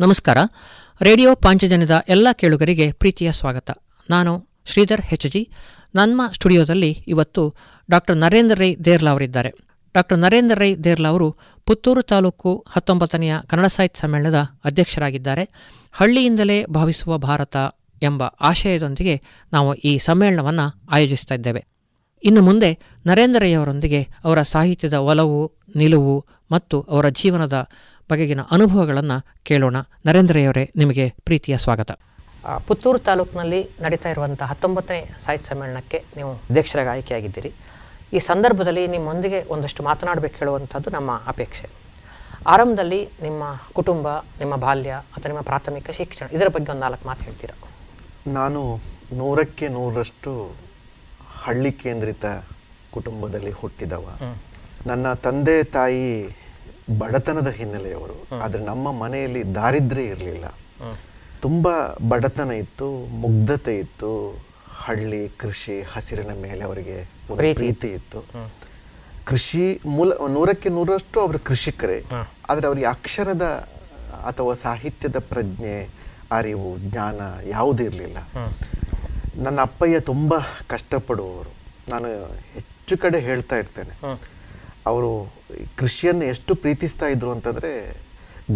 ನಮಸ್ಕಾರ. ರೇಡಿಯೋ ಪಾಂಚಜನ್ಯದ ಎಲ್ಲ ಕೇಳುಗರಿಗೆ ಪ್ರೀತಿಯ ಸ್ವಾಗತ. ನಾನು ಶ್ರೀಧರ್ ಹೆಚ್ ಜಿ ನಮ್ಮ ಸ್ಟುಡಿಯೋದಲ್ಲಿ ಇವತ್ತು ಡಾಕ್ಟರ್ ನರೇಂದ್ರ ರೈ ದೇರ್ಲಾ ಅವರಿದ್ದಾರೆ. ಡಾಕ್ಟರ್ ನರೇಂದ್ರ ರೈ ದೇರ್ಲಾ ಅವರು ಪುತ್ತೂರು ತಾಲೂಕು ಹತ್ತೊಂಬತ್ತನೆಯ ಕನ್ನಡ ಸಾಹಿತ್ಯ ಸಮ್ಮೇಳನದ ಅಧ್ಯಕ್ಷರಾಗಿದ್ದಾರೆ. ಹಳ್ಳಿಯಿಂದಲೇ ಭಾವಿಸುವ ಭಾರತ ಎಂಬ ಆಶಯದೊಂದಿಗೆ ನಾವು ಈ ಸಮ್ಮೇಳನವನ್ನು ಆಯೋಜಿಸ್ತಾ ಇದ್ದೇವೆ. ಇನ್ನು ಮುಂದೆ ನರೇಂದ್ರ ರೈ ಅವರೊಂದಿಗೆ ಅವರ ಸಾಹಿತ್ಯದ ಒಲವು, ನಿಲುವು ಮತ್ತು ಅವರ ಜೀವನದ ಬಗೆಗಿನ ಅನುಭವಗಳನ್ನು ಕೇಳೋಣ. ನರೇಂದ್ರಯವರೇ ನಿಮಗೆ ಪ್ರೀತಿಯ ಸ್ವಾಗತ. ಪುತ್ತೂರು ತಾಲೂಕಿನಲ್ಲಿ ನಡೀತಾ ಇರುವಂಥ ಹತ್ತೊಂಬತ್ತನೇ ಸಾಹಿತ್ಯ ಸಮ್ಮೇಳನಕ್ಕೆ ನೀವು ಅಧ್ಯಕ್ಷರಾಗಿ ಆಯ್ಕೆಯಾಗಿದ್ದೀರಿ. ಈ ಸಂದರ್ಭದಲ್ಲಿ ನಿಮ್ಮೊಂದಿಗೆ ಒಂದಷ್ಟು ಮಾತನಾಡಬೇಕು ಹೇಳುವಂಥದ್ದು ನಮ್ಮ ಅಪೇಕ್ಷೆ. ಆರಂಭದಲ್ಲಿ ನಿಮ್ಮ ಕುಟುಂಬ ನಿಮ್ಮ ಬಾಲ್ಯ ಅಥವಾ ನಿಮ್ಮ ಪ್ರಾಥಮಿಕ ಶಿಕ್ಷಣ ಇದರ ಬಗ್ಗೆ ಒಂದು ನಾಲ್ಕು ಮಾತು ಹೇಳ್ತೀರಾ? ನಾನು ನೂರಕ್ಕೆ ನೂರರಷ್ಟು ಹಳ್ಳಿ ಕೇಂದ್ರಿತ ಕುಟುಂಬದಲ್ಲಿ ಹುಟ್ಟಿದವ. ನನ್ನ ತಂದೆ ತಾಯಿ ಬಡತನದ ಹಿನ್ನೆಲೆಯವರು. ಆದರೆ ನಮ್ಮ ಮನೆಯಲ್ಲಿ ದಾರಿದ್ರ್ಯ ಇರಲಿಲ್ಲ. ತುಂಬಾ ಬಡತನ ಇತ್ತು ಮುಗ್ಧತೆ ಇತ್ತು ಹಳ್ಳಿ ಕೃಷಿ ಹಸಿರಿನ ಮೇಲೆ ಅವರಿಗೆ ಪ್ರೀತಿ. ಇತ್ತು. ಕೃಷಿ ಮೂಲ ನೂರಕ್ಕೆ ನೂರಷ್ಟು ಅವರು ಕೃಷಿಕರೇ. ಆದರೆ ಅವರಿಗೆ ಅಕ್ಷರದ ಅಥವಾ ಸಾಹಿತ್ಯದ ಪ್ರಜ್ಞೆ ಅರಿವು ಜ್ಞಾನ ಯಾವುದೂ ಇರಲಿಲ್ಲ. ನನ್ನ ಅಪ್ಪಯ್ಯ ತುಂಬಾ ಕಷ್ಟಪಡುವವರು. ನಾನು ಹೆಚ್ಚು ಕಡೆ ಹೇಳ್ತಾ ಇರ್ತೇನೆ. ಅವರು ಕೃಷಿಯನ್ನು ಎಷ್ಟು ಪ್ರೀತಿಸ್ತಾ ಇದ್ರು ಅಂತಂದ್ರೆ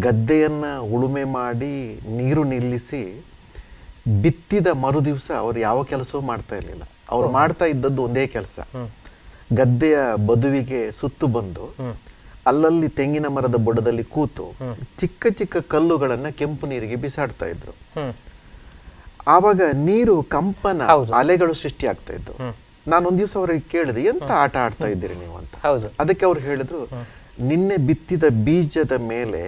ಗದ್ದೆಯನ್ನು ಉಳುಮೆ ಮಾಡಿ ನೀರು ನಿಲ್ಲಿಸಿ ಬಿತ್ತಿದ ಮರು ದಿವಸ ಅವ್ರು ಯಾವ ಕೆಲಸವೂ ಮಾಡ್ತಾ ಇರಲಿಲ್ಲ. ಅವ್ರು ಮಾಡ್ತಾ ಇದ್ದದ್ದು ಒಂದೇ ಕೆಲಸ. ಗದ್ದೆಯ ಬದುವಿಗೆ ಸುತ್ತು ಬಂದು ಅಲ್ಲಲ್ಲಿ ತೆಂಗಿನ ಮರದ ಬುಡದಲ್ಲಿ ಕೂತು ಚಿಕ್ಕ ಚಿಕ್ಕ ಕಲ್ಲುಗಳನ್ನ ಕೆಂಪು ನೀರಿಗೆ ಬಿಸಾಡ್ತಾ ಇದ್ರು. ಆವಾಗ ನೀರು ಕಂಪನ. ಅಲೆಗಳು ಸೃಷ್ಟಿ ಆಗ್ತಾ ನಾನು ಒಂದ್ ದಿವಸ ಅವ್ರಿಗೆ ಕೇಳಿದೆ ಎಂತ ಆಟ ಆಡ್ತಾ ಇದ್ದೀರಿ ನೀವು ಅಂತ? ಹೌದು. ಅದಕ್ಕೆ ಅವ್ರು ಹೇಳಿದ್ರು ನಿನ್ನೆ ಬಿತ್ತಿದ ಬೀಜದ ಮೇಲೆ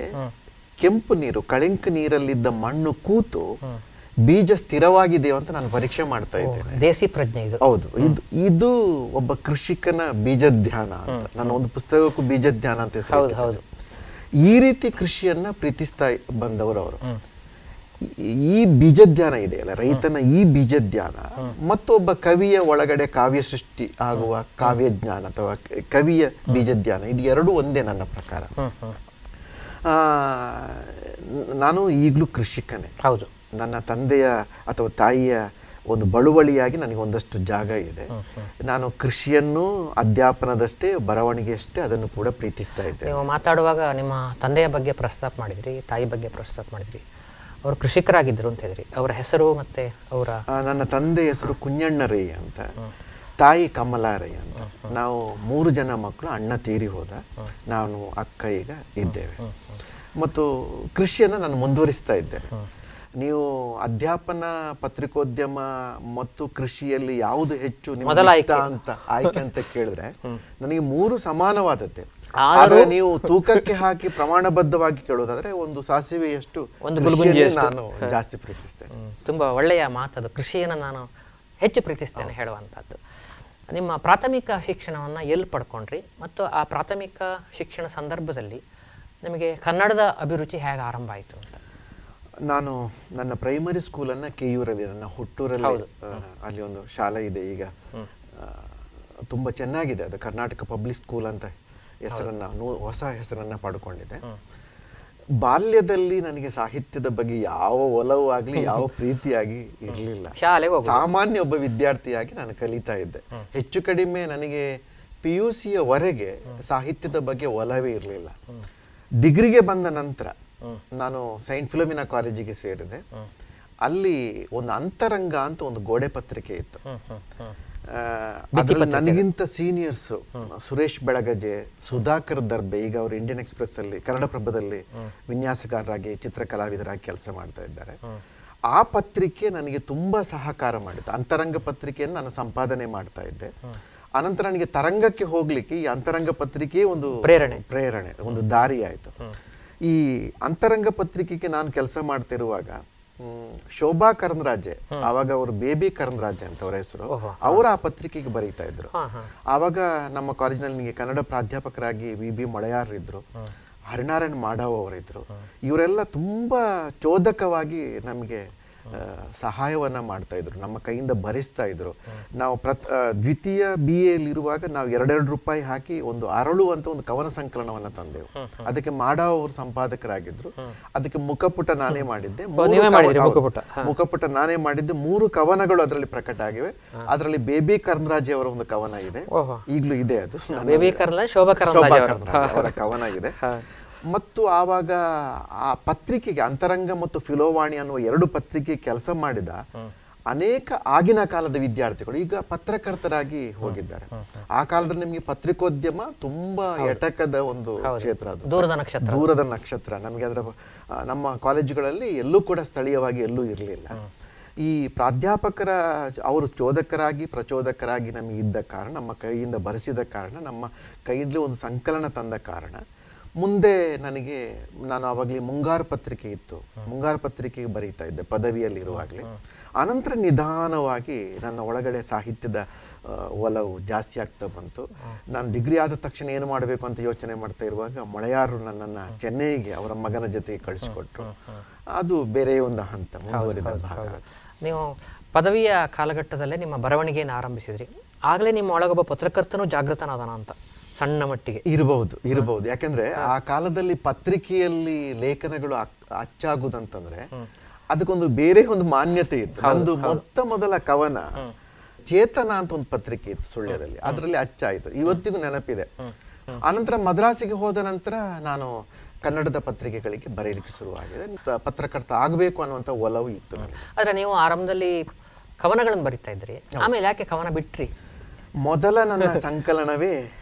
ಕೆಂಪು ನೀರು ಕಳೆಂಕ ನೀರಲ್ಲಿದ್ದ ಮಣ್ಣು ಕೂತು ಬೀಜ ಸ್ಥಿರವಾಗಿದೆ ಅಂತ ನಾನು ಪರೀಕ್ಷೆ ಮಾಡ್ತಾ ಇದ್ದೇನೆ. ದೇಸಿ ಪ್ರಜ್ಞೆ ಇದು. ಹೌದು. ಇದು ಇದು ಒಬ್ಬ ಕೃಷಿಕನ ಬೀಜಧ್ಯಾನ ಅಂತ. ನಾನು ಒಂದು ಪುಸ್ತಕಕ್ಕೂ ಬೀಜಧ್ಯಾನ ಅಂತ ಹೆಸರು ಹೌದು, ಇಟ್ಟಿದ್ದೇನೆ. ಈ ರೀತಿ ಕೃಷಿಯನ್ನ ಪ್ರೀತಿಸ್ತಾ ಬಂದವರು ಅವರು. ಈ- ಈ ಬೀಜಧ್ಯಾನ ಇದೆಯಲ್ಲ ರೈತನ ಈ ಬೀಜಧ್ಯಾನ. ಮತ್ತೊಬ್ಬ ಕವಿಯ ಒಳಗಡೆ ಕಾವ್ಯ ಸೃಷ್ಟಿ ಆಗುವ ಕಾವ್ಯ ಜ್ಞಾನ ಅಥವಾ ಕವಿಯ ಬೀಜಧ್ಯಾನ ಇದು ಎರಡೂ ಒಂದೇ ನನ್ನ ಪ್ರಕಾರ. ಆ, ನಾನು ಈಗಲೂ ಕೃಷಿಕನೇ. ಹೌದು. ನನ್ನ ತಂದೆಯ ಅಥವಾ ತಾಯಿಯ ಒಂದು ಬಳುವಳಿಯಾಗಿ ನನಗೆ ಒಂದಷ್ಟು ಜಾಗ ಇದೆ. ನಾನು ಕೃಷಿಯನ್ನು ಅಧ್ಯಾಪನದಷ್ಟೇ ಬರವಣಿಗೆಯಷ್ಟೇ ಅದನ್ನು ಕೂಡ ಪ್ರೀತಿಸ್ತಾ ಇದ್ದೆ ನೀವು ಮಾತಾಡುವಾಗ ನಿಮ್ಮ ತಂದೆಯ ಬಗ್ಗೆ ಪ್ರಸ್ತಾಪ ಮಾಡಿದ್ರಿ ತಾಯಿ ಬಗ್ಗೆ ಪ್ರಸ್ತಾಪ ಮಾಡಿದ್ರಿ. ಅವರು ಕೃಷಿಕರಾಗಿದ್ದರು ಅಂತ ಹೇಳಿದ್ರಿ. ಅವರ ಹೆಸರು ಮತ್ತೆ ಅವರ ನನ್ನ ತಂದೆ ಹೆಸರು ಕುಂಜಣ್ಣ ರೈ ಅಂತ. ತಾಯಿ ಕಮಲಾ ರೈ ಅಂತ. ನಾವು ಮೂರು ಜನ ಮಕ್ಕಳು ಅಣ್ಣ ತೀರಿ ಹೋದ. ನಾನು ಅಕ್ಕ ಈಗ ಇದ್ದೇವೆ. ಮತ್ತು ಕೃಷಿಯನ್ನು ನಾನು ಮುಂದುವರಿಸ್ತಾ ಇದ್ದೇನೆ. ನೀವು ಅಧ್ಯಾಪನ ಪತ್ರಿಕೋದ್ಯಮ ಮತ್ತು ಕೃಷಿಯಲ್ಲಿ ಯಾವುದು ಹೆಚ್ಚು ಅಂತ ಆಯ್ಕೆ ಅಂತ ಕೇಳಿದ್ರೆ ನನಗೆ ಮೂರು ಸಮಾನವಾದದ್ದೇ. ಆದರೂ- ನೀವು ತೂಕಕ್ಕೆ ಹಾಕಿ ಪ್ರಮಾಣಬದ್ಧವಾಗಿ ಕೇಳೋದಾದ್ರೆ ಒಂದು ಸಾಸಿವೆಯಷ್ಟು ಒಂದು. ನಾನು ಜಾಸ್ತಿ ಪ್ರೀತಿಸ್ತೇನೆ. ತುಂಬಾ ಒಳ್ಳೆಯ ಮಾತದು ಕೃಷಿಯನ್ನು ನಾನು ಹೆಚ್ಚು ಪ್ರೀತಿಸ್ತೇನೆ ಹೇಳುವಂಥದ್ದು. ನಿಮ್ಮ ಪ್ರಾಥಮಿಕ ಶಿಕ್ಷಣವನ್ನ ಎಲ್ಲಿ ಪಡ್ಕೊಂಡ್ರಿ? ಮತ್ತು ಆ ಪ್ರಾಥಮಿಕ ಶಿಕ್ಷಣ ಸಂದರ್ಭದಲ್ಲಿ ನಿಮಗೆ ಕನ್ನಡದ ಅಭಿರುಚಿ ಹೇಗೆ ಆರಂಭ ಆಯಿತು ಅಂತ? ನಾನು ನನ್ನ ಪ್ರೈಮರಿ ಸ್ಕೂಲನ್ನ ಕೆಯೂರಲ್ಲಿ ನನ್ನ ಹುಟ್ಟೂರಲ್ಲಿ. ಅಲ್ಲಿ ಒಂದು ಶಾಲೆ ಇದೆ ಈಗ. ತುಂಬಾ ಚೆನ್ನಾಗಿದೆ. ಅದು ಕರ್ನಾಟಕ ಪಬ್ಲಿಕ್ ಸ್ಕೂಲ್ ಅಂತ ಹೆಸರನ್ನ ನೂ- ಹೊಸ ಹೆಸರನ್ನ ಪಡ್ಕೊಂಡಿದೆ ಬಾಲ್ಯದಲ್ಲಿ ನನಗೆ ಸಾಹಿತ್ಯದ ಬಗ್ಗೆ ಯಾವ ಒಲವು ಆಗ್ಲಿ ಯಾವ ಪ್ರೀತಿಯಾಗಿ ಇರಲಿಲ್ಲ. ಸಾಮಾನ್ಯ ಒಬ್ಬ ವಿದ್ಯಾರ್ಥಿಯಾಗಿ ನಾನು ಕಲಿತಾ ಇದ್ದೆ. ಹೆಚ್ಚು ಕಡಿಮೆ ನನಗೆ ಪಿ ಯು ಸಿಯವರೆಗೆ ಸಾಹಿತ್ಯದ ಬಗ್ಗೆ ಒಲವೇ ಇರಲಿಲ್ಲ. ಡಿಗ್ರಿಗೆ ಬಂದ ನಂತರ ನಾನು ಸೈಂಟ್ ಫಿಲೋಮಿನಾ ಕಾಲೇಜಿಗೆ ಸೇರಿದೆ. ಅಲ್ಲಿ ಒಂದು ಅಂತರಂಗ ಅಂತ ಒಂದು ಗೋಡೆ ಪತ್ರಿಕೆ ಇತ್ತು. ಅದ್ರಲ್ಲಿ ನನಗಿಂತ ಸೀನಿಯರ್ಸ್ ಸುರೇಶ್ ಬೆಳಗಜೆ ಸುಧಾಕರ್ ದರ್ಬೆ ಈಗ ಅವರು ಇಂಡಿಯನ್ ಎಕ್ಸ್ಪ್ರೆಸ್ ಅಲ್ಲಿ ಕನ್ನಡಪ್ರಭದಲ್ಲಿ ವಿನ್ಯಾಸಕಾರರಾಗಿ ಚಿತ್ರಕಲಾವಿದರಾಗಿ ಕೆಲಸ ಮಾಡ್ತಾ ಇದ್ದಾರೆ. ಆ ಪತ್ರಿಕೆ ನನಗೆ ತುಂಬಾ ಸಹಕಾರ ಮಾಡಿತು ಅಂತರಂಗ ಪತ್ರಿಕೆಯನ್ನು ನಾನು ಸಂಪಾದನೆ ಮಾಡ್ತಾ ಇದ್ದೆ. ಅನಂತರ ನನಗೆ ತರಂಗಕ್ಕೆ ಹೋಗ್ಲಿಕ್ಕೆ ಈ ಅಂತರಂಗ ಪತ್ರಿಕೆಯೇ ಒಂದು ಪ್ರೇರಣೆ. ಪ್ರೇರಣೆ ಒಂದು ದಾರಿ ಆಯ್ತು. ಈ ಅಂತರಂಗ ಪತ್ರಿಕೆಗೆ ನಾನು ಕೆಲಸ ಮಾಡ್ತಿರುವಾಗ ಶೋಭಾ ಕರಂದ್ರಾಜೆ ಅವಾಗ ಅವರು ಬೇಬಿ ಕರಂದ್ರಾಜೆ ಅಂತ ಅವರ ಹೆಸರು. ಅವರು ಆ ಪತ್ರಿಕೆಗೆ ಬರೀತಾ ಇದ್ರು. ಅವಾಗ ಆವಾಗ ನಮ್ಮ ಕಾಲೇಜಿನಲ್ಲಿ ನನಗೆ ಕನ್ನಡ ಪ್ರಾಧ್ಯಾಪಕರಾಗಿ ವಿ ಬಿ ಮಳೆಯಾರ್ ಇದ್ರು ಹರಿನಾರಾಯಣ್ ಮಾಡಾವ್ ಅವರಿದ್ರು. ಇವರೆಲ್ಲ ತುಂಬಾ ಚೋದಕವಾಗಿ ನಮಗೆ ಸಹಾಯವನ್ನ ಮಾಡ್ತಾ ಇದ್ರು ನಮ್ಮ ಕೈಯಿಂದ ಭರಿಸ್ತಾ ಇದ್ರು. ನಾವು ಪ್ರತ್ ದ್ವಿತೀಯ ಬಿ ಇರುವಾಗ ನಾವು ಎರಡೆರಡು ರೂಪಾಯಿ ಹಾಕಿ ಒಂದು ಅರಳು ಅಂತ ಒಂದು ಕವನ ಸಂಕಲನವನ್ನ ತಂದೆವು. ಅದಕ್ಕೆ ಮಾಡ ಅವರು ಸಂಪಾದಕರಾಗಿದ್ರು. ಅದಕ್ಕೆ ಮುಖಪುಟ ನಾನೇ ಮಾಡಿದ್ದೆ. ಮುಖಪುಟ? ನಾನೇ ಮಾಡಿದ್ದೆ. ಮೂರು ಕವನಗಳು ಅದರಲ್ಲಿ ಪ್ರಕಟ ಆಗಿವೆ. ಅದರಲ್ಲಿ ಬೇಬಿ ಕರ್ನರಾಜ್ ಅವರ ಒಂದು ಕವನ ಇದೆ. ಈಗಲೂ ಇದೆ ಅದು. ಬೇಬಿ ಕರ್ಲ ಶೋಭಾ ಅವರ. ಕವನ ಇದೆ. ಮತ್ತು ಆವಾಗ ಆ ಪತ್ರಿಕೆಗೆ ಅಂತರಂಗ ಮತ್ತು ಫಿಲೋವಾಣಿ ಅನ್ನುವ ಎರಡು ಪತ್ರಿಕೆ ಕೆಲಸ ಮಾಡಿದ ಅನೇಕ ಆಗಿನ ಕಾಲದ ವಿದ್ಯಾರ್ಥಿಗಳು ಈಗ ಪತ್ರಕರ್ತರಾಗಿ ಹೋಗಿದ್ದಾರೆ. ಆ ಕಾಲದಲ್ಲಿ ನಿಮಗೆ ಪತ್ರಿಕೋದ್ಯಮ ತುಂಬಾ ಎಟಕದ ಒಂದು ಕ್ಷೇತ್ರ ಅದು. ದೂರದ ನಕ್ಷತ್ರ. ದೂರದ ನಕ್ಷತ್ರ. ನಮಗೆ ಅದರ ನಮ್ಮ ಕಾಲೇಜುಗಳಲ್ಲಿ ಎಲ್ಲೂ ಕೂಡ ಸ್ಥಳೀಯವಾಗಿ ಎಲ್ಲೂ ಇರಲಿಲ್ಲ. ಈ ಪ್ರಾಧ್ಯಾಪಕರ ಅವರು ಚೋದಕರಾಗಿ ಪ್ರಚೋದಕರಾಗಿ ನಮಗೆ ಇದ್ದ ಕಾರಣ ನಮ್ಮ ಕೈಯಿಂದ ಬರೆಸಿದ ಕಾರಣ ನಮ್ಮ ಕೈಯಲ್ಲಿ ಒಂದು ಸಂಕಲನ ತಂದ ಕಾರಣ ಮುಂದೆ ನನಗೆ ನಾನು ಆವಾಗಲೇ ಮುಂಗಾರು ಪತ್ರಿಕೆ ಇತ್ತು. ಮುಂಗಾರು ಪತ್ರಿಕೆಗೆ ಬರೀತಾ ಇದ್ದೆ ಪದವಿಯಲ್ಲಿರುವಾಗಲೇ. ಅನಂತರ ನಿಧಾನವಾಗಿ ನನ್ನ ಒಳಗಡೆ ಸಾಹಿತ್ಯದ ಒಲವು ಜಾಸ್ತಿ ಆಗ್ತಾ ಬಂತು. ನಾನು ಡಿಗ್ರಿ ಆದ ತಕ್ಷಣ ಏನು ಮಾಡಬೇಕು ಅಂತ ಯೋಚನೆ ಮಾಡ್ತಾ ಇರುವಾಗ ಮಳೆಯಾರರು ನನ್ನನ್ನು ಚೆನ್ನೈಗೆ ಅವರ ಮಗನ ಜೊತೆಗೆ ಕಳಿಸ್ಕೊಟ್ರು. ಅದು ಬೇರೆ ಒಂದು ಹಂತ ಮುಂದುವರಿದ ಭಾಗ. ನೀವು ಪದವಿಯ ಕಾಲಘಟ್ಟದಲ್ಲೇ ನಿಮ್ಮ ಬರವಣಿಗೆಯನ್ನು ಆರಂಭಿಸಿದ್ರಿ. ಆಗಲೇ ನಿಮ್ಮ ಒಳಗೊಬ್ಬ ಪತ್ರಕರ್ತನೂ ಜಾಗೃತನಾದನ ಅಂತ ಸಣ್ಣ ಮಟ್ಟಿಗೆ ಇರಬಹುದು ಇರಬಹುದು. ಯಾಕಂದ್ರೆ ಆ ಕಾಲದಲ್ಲಿ ಪತ್ರಿಕೆಯಲ್ಲಿ ಲೇಖನಗಳು ಅಚ್ಚಾಗುದಂತಂದ್ರೆ ಅದಕ್ಕೊಂದು ಬೇರೆ ಒಂದು ಮಾನ್ಯತೆ ಇತ್ತು. ಒಂದು ಮೊತ್ತ ಮೊದಲ ಕವನ ಚೇತನ ಅಂತ ಒಂದು ಪತ್ರಿಕೆ ಇತ್ತು ಸುಳ್ಳ್ಯದಲ್ಲಿ ಅದರಲ್ಲಿ ಅಚ್ಚಾಯಿತು. ಇವತ್ತಿಗೂ ನೆನಪಿದೆ. ಆನಂತರ ಮದ್ರಾಸಿಗೆ ಹೋದ ನಂತರ ನಾನು ಕನ್ನಡದ ಪತ್ರಿಕೆಗಳಿಗೆ ಬರೆಯಲಿಕ್ಕೆ ಶುರುವಾಗಿದೆ. ಪತ್ರಕರ್ತ ಆಗಬೇಕು ಅನ್ನುವಂತ ಒಲವು ಇತ್ತು ಆದ್ರೆ ನೀವು ಆರಂಭದಲ್ಲಿ ಕವನಗಳನ್ನು ಬರಿತಾ ಇದ್ರಿ. ಆಮೇಲೆ ಯಾಕೆ ಕವನ ಬಿಟ್ರಿ? ಮೊದಲ ನನ್ನ ಸಂಕಲನವೇ